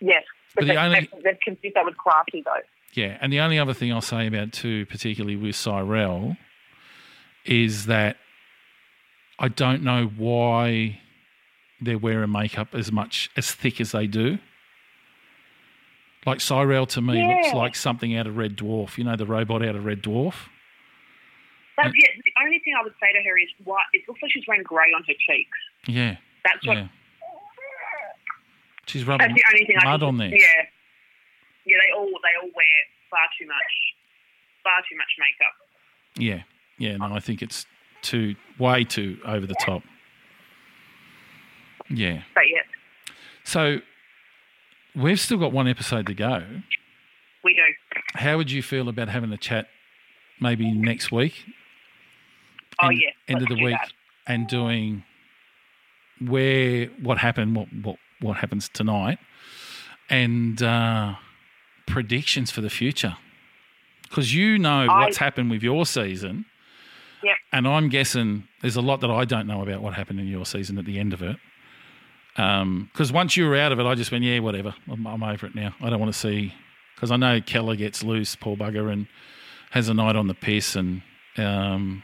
Yes. But But, the only- they, they've confused that with classy though. Yeah, and the only other thing I'll say about too, particularly with Cyrell, is that I don't know why they're wearing makeup as much as thick as they do. Like Cyrell to me looks like something out of Red Dwarf. You know the robot out of Red Dwarf. That's, yeah, the only thing I would say to her is, what it looks like she's wearing grey on her cheeks. Yeah, That's what. yeah. She's rubbing That's the only thing I mud can, on there. Yeah, yeah. They all they all wear far too much, far too much makeup. Yeah, yeah. No, I think it's too way too over the top. Yeah. But yeah, So we've still got one episode to go. we do. How would you feel about having a chat maybe next week? Oh End- yeah, end of let's the week, that. and doing where what happened, what what what happens tonight, and uh, predictions for the future. Because you know I- what's happened with your season, Yep. and I'm guessing there's a lot that I don't know about what happened in your season at the end of it. Because once you were out of it, I just went, yeah, whatever. I'm, I'm over it now. I don't want to see. Because I know Keller gets loose, poor bugger, and has a night on the piss, and um,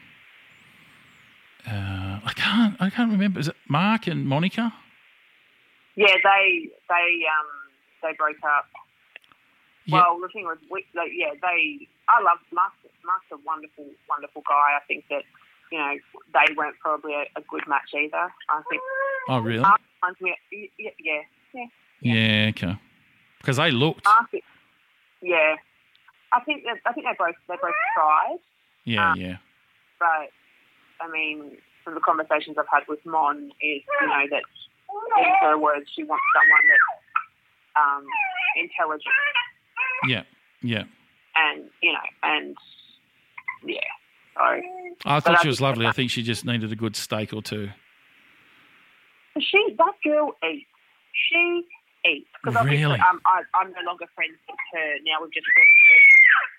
uh, I can't, I can't remember. Is it Mark and Monica? Yeah, they they um they broke up. Yeah. Well, the thing was, we, they, yeah, they. I love Mark. Mark's a wonderful, wonderful guy. I think that you know they weren't probably a, a good match either. I think. Oh, really? Mark reminds me. Yeah, yeah, yeah. Yeah, okay. Because they looked. Mark. Yeah, I think that I think they both they both tried, Yeah, uh, yeah. but I mean, from the conversations I've had with Mon, is you know that in her words, she wants someone that's um, intelligent Yeah, yeah. and you know, and yeah, So I thought she was lovely. I think she just needed a good steak or two. She, that girl eats. She eats because obviously Really? um, I, I'm no longer friends with her now. We've just sort of,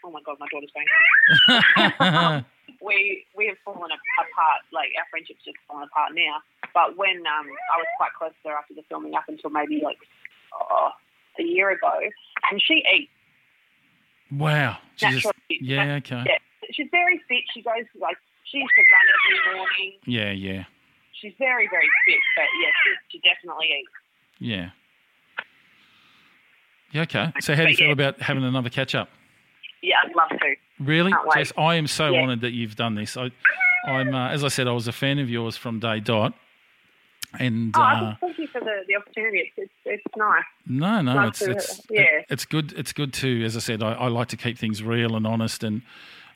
oh my god, my daughter's going. we we have fallen apart. Like our friendship's just fallen apart now. But when um, I was quite close to her after the filming, up until maybe like oh, a year ago, and she eats. wow. Just, yeah, okay. Yeah, she's very fit. She goes like she used to run every morning. Yeah, yeah, She's very very fit, but yeah, she, she definitely eats. yeah. Yeah, okay. So how do you feel yeah. about having another catch up? Yeah, I'd love to. Really? Jess, I am so Yeah. honoured that you've done this. I, I'm, uh, as I said, I was a fan of yours from day dot. And Oh, uh, thank you for the, the opportunity. It's, it's, it's nice. no, no, Nice it's to- it's yeah. it- it's good. It's good to, as I said, I, I like to keep things real and honest and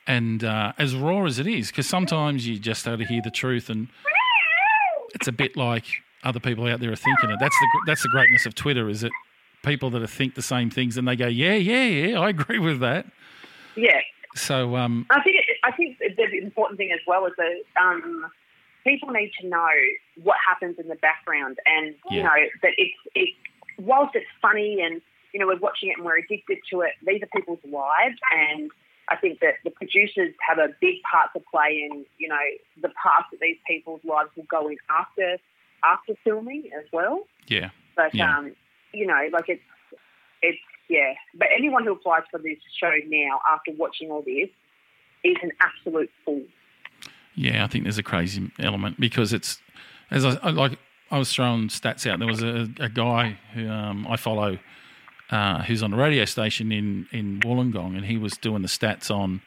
and uh, as raw as it is, because sometimes you just have to hear the truth, and it's a bit like other people out there are thinking it. That's the that's the greatness of Twitter, is that people that are think the same things and they go, yeah, yeah, yeah, I agree with that. Yeah. So um, I think it, I think the important thing as well is that um, people need to know what happens in the background, and you Yeah. know that it's it. Whilst it's funny, and you know we're watching it and we're addicted to it, these are people's lives, and I think that the producers have a big part to play in you know the path that these people's lives will go in after after filming as well. yeah, But Yeah. um, you know, like it's it's yeah. But anyone who applies for this show now, after watching all this, is an absolute fool. Yeah, I think there's a crazy element because it's as I, I like. I was throwing stats out. There was a, a guy who um, I follow uh, who's on a radio station in in Wollongong, and he was doing the stats on,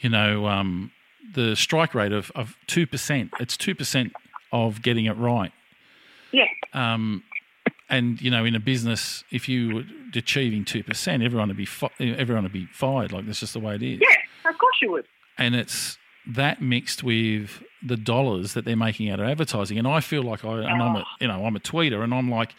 you know, um, the strike rate of of two percent. It's two percent of getting it right. Yeah, Um, and you know, in a business, if you were achieving two percent, everyone would be fi- everyone would be fired. Like that's just the way it is yeah, of course you would. and it's that mixed with the dollars that they're making out of advertising. And I feel like I, and I'm a, you know, I'm a tweeter, and I'm like,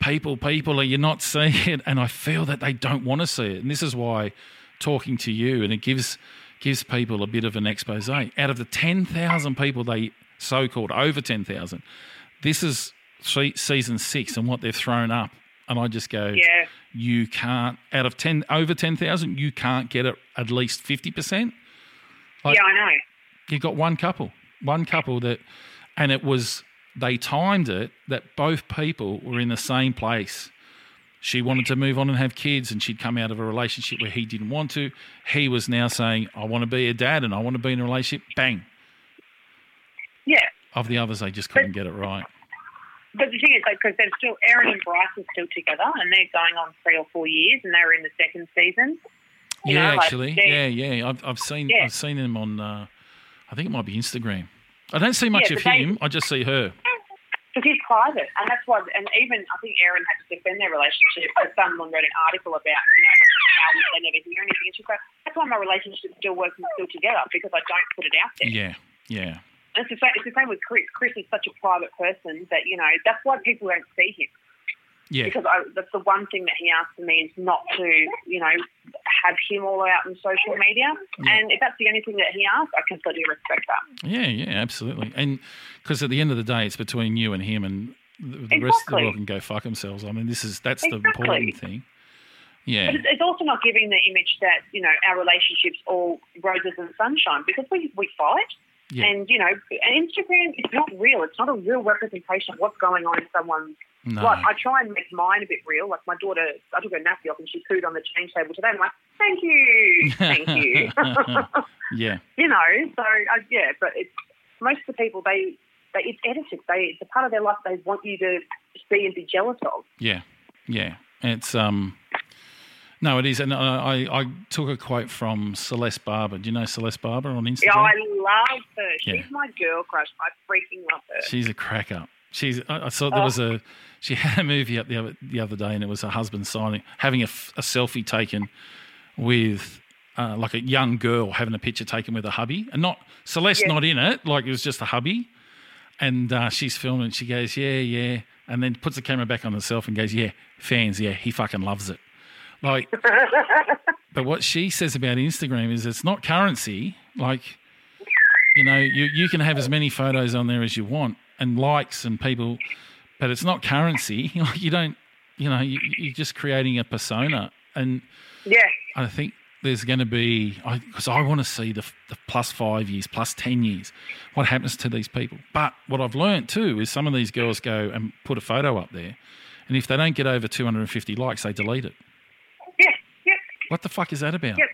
people, people, are you not seeing it? And I feel that they don't want to see it. And this is why talking to you, and it gives gives people a bit of an expose. Out of the ten thousand people they so called over ten thousand, this is se- season six, and what they've thrown up. And I just go, Yeah, you can't out of 10 over 10,000 you can't get it at least 50% Like- yeah, I know. you got one couple one couple that and it was they timed it that both people were in the same place. She wanted to move on and have kids and she'd come out of a relationship where he didn't want to. He was now saying i want to be a dad and i want to be in a relationship. Bang. Yeah, of the others they just couldn't get it right. But the thing is, like, because they're still Erin and Bryce are still together, and they're going on three or four years, and they were in the second season. You yeah know, actually. they- yeah yeah. I've, I've seen Yeah. i've seen him on uh, i think it might be instagram. I don't see much Yeah, of but they- him. I just see her Because he's private, and that's why. And even I think Erin had to defend their relationship. But someone wrote an article about you know how they never hear anything. And she's like, "That's why my relationship's still working, still together because I don't put it out there." yeah yeah And it's the same. It's the same with Chris. Chris is such a private person that you know that's why people don't see him yeah because I, that's the one thing that he asked me is not to you know have him all out on social media. And if that's the only thing that he asked, I completely respect that. Yeah, yeah, absolutely. And because at the end of the day, it's between you and him, and the, the rest of the world can go fuck themselves. I mean, this is that's the Exactly. important thing. Yeah, But it's, it's also not giving the image that you know our relationships all roses and sunshine because we we fight. Yeah. And you know, and Instagram is not real. It's not a real representation of what's going on in someone's no, Like I try and make mine a bit real. Like my daughter, I took her nappy off and she cooed on the change table today. I'm like, thank you, thank you. yeah, you know, so uh, yeah. But it's most of the people they, they it's edited. They it's a part of their life they want you to see and be jealous of. yeah, yeah. It's um, no, it is. And I, I, I took a quote from Celeste Barber. Do you know Celeste Barber on Instagram? Yeah, I love her. She's Yeah. my girl crush. I freaking love her. She's a crack up. She's. I, I saw there was a. She had a movie up the other the other day, and it was her husband signing, having a, a selfie taken with. Uh, like a young girl having a picture taken with a hubby, and not Celeste, Yeah. not in it. Like it was just a hubby, and uh, she's filming. and She goes, "Yeah, yeah," and then puts the camera back on herself and goes, "Yeah, fans, yeah, he fucking loves it." Like, but what she says about Instagram is it's not currency. Like, You know, you you can have as many photos on there as you want and likes and people, but it's not currency. Like you don't, you know, you, you're just creating a persona, and Yeah. I think there's going to be because I, want to see the, the plus five years, plus ten years, what happens to these people. But what I've learned too is some of these girls go and put a photo up there, and if they don't get over 250 likes, they delete it. Yeah. Yeah. What the fuck is that about? Yep.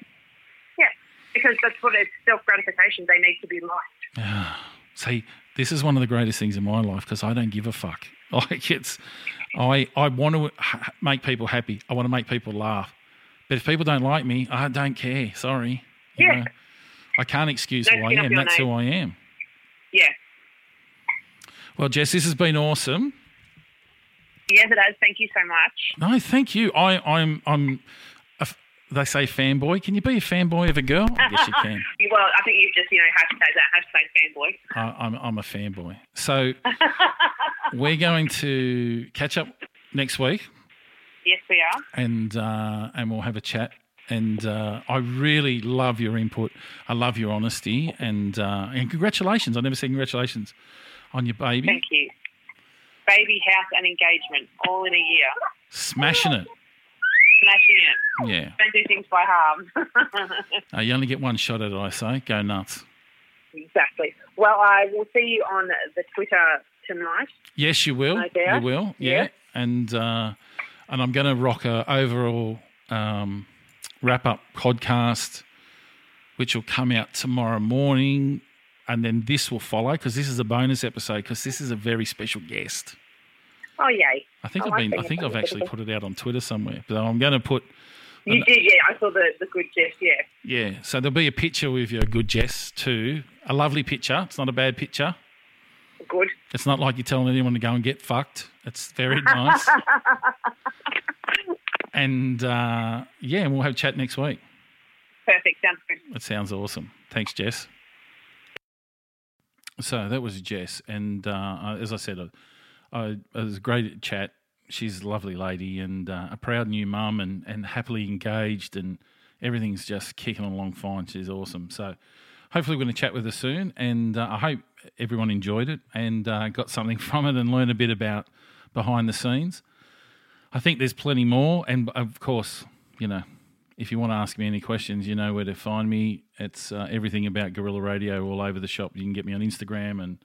Yeah. Because that's what it's self gratification. They need to be liked. See, this is one of the greatest things in my life because I don't give a fuck. Like it's, I I want to ha- make people happy. I want to make people laugh. But if people don't like me, I don't care. Sorry. You Yeah. know, I can't excuse Don't who I am. That's who. I am. Yeah. Well, Jess, this has been awesome. Yes, it has. Thank you so much. No, thank you. I, I'm, I'm. They say fanboy. Can you be a fanboy of a girl? I guess you can. Well, I think you've just, you know, hashtag that, hashtag fanboy. I, I'm, I'm a fanboy. So we're going to catch up next week, Yes, we are. and uh, and we'll have a chat. And uh, I really love your input. I love your honesty, and uh, and congratulations. I never said congratulations on your baby. Thank you. Baby, house, and engagement all in a year. Smashing it. Smashing it. Yeah. Don't do things by halves. Uh, you only get one shot at it, I say. Go nuts. exactly. Well, I will see you on the Twitter tonight. Yes, you will. No. You will. Yeah. Yeah. And uh, and I'm going to rock a overall um, wrap up podcast, which will come out tomorrow morning, and then this will follow because this is a bonus episode because this is a very special guest. Oh, yay. I think I I've like been. I think I've actually put it out on Twitter somewhere. But I'm going to put. You did, yeah. I saw the, the good Jess, yeah. Yeah. So there'll be a picture with your good Jess too. A lovely picture. It's not a bad picture. Good. It's not like you're telling anyone to go and get fucked. It's very nice. and uh, yeah, and we'll have a chat next week. Perfect. Sounds good. That sounds awesome. Thanks, Jess. So that was Jess, and uh, as I said, I, I, it was a great chat. She's a lovely lady and uh, a proud new mum, and, and happily engaged, and everything's just kicking along fine. She's awesome. So hopefully, we're going to chat with her soon, and uh, I hope everyone enjoyed it and uh, got something from it and learned a bit about behind the scenes. I think there's plenty more, and of course, you know, if you want to ask me any questions, you know where to find me. It's uh, everything about Gorilla Radio all over the shop. You can get me on Instagram and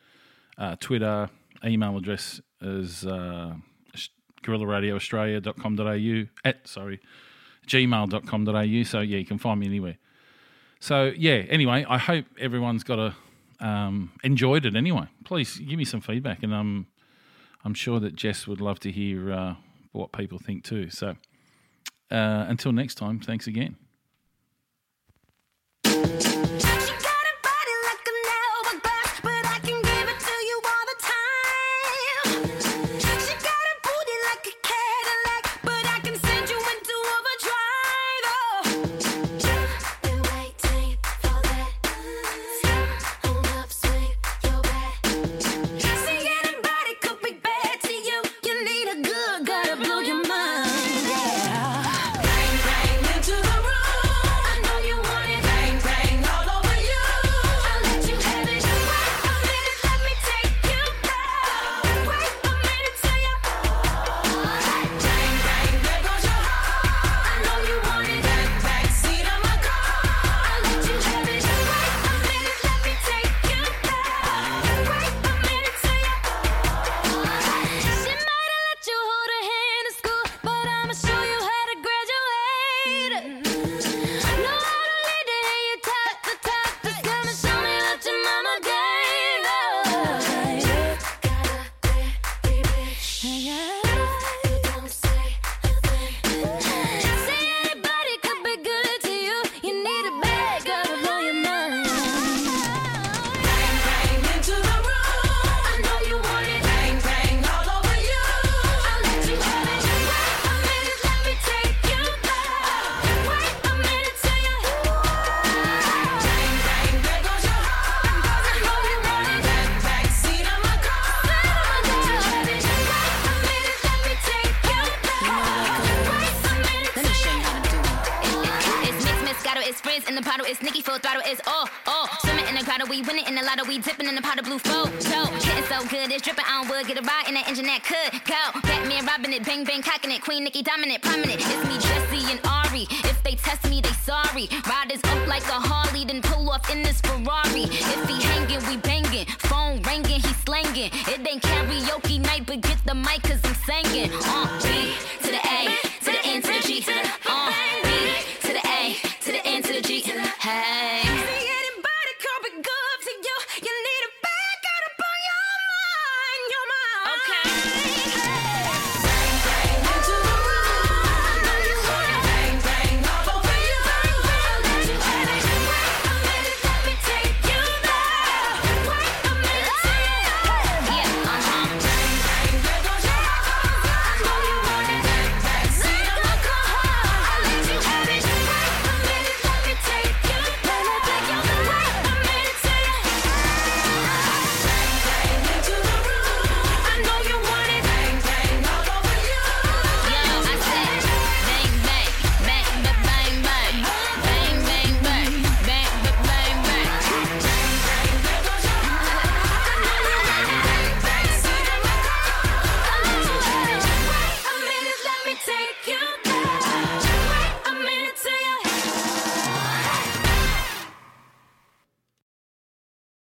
uh, Twitter. Email address is uh, guerrillaradioaustralia.com.au at sorry gmail.com.au. So yeah, you can find me anywhere. So yeah. Anyway, I hope everyone's got a um, enjoyed it. Anyway, please give me some feedback, and I'm I'm sure that Jess would love to hear uh, what people think too. So. Uh, until next time, thanks again.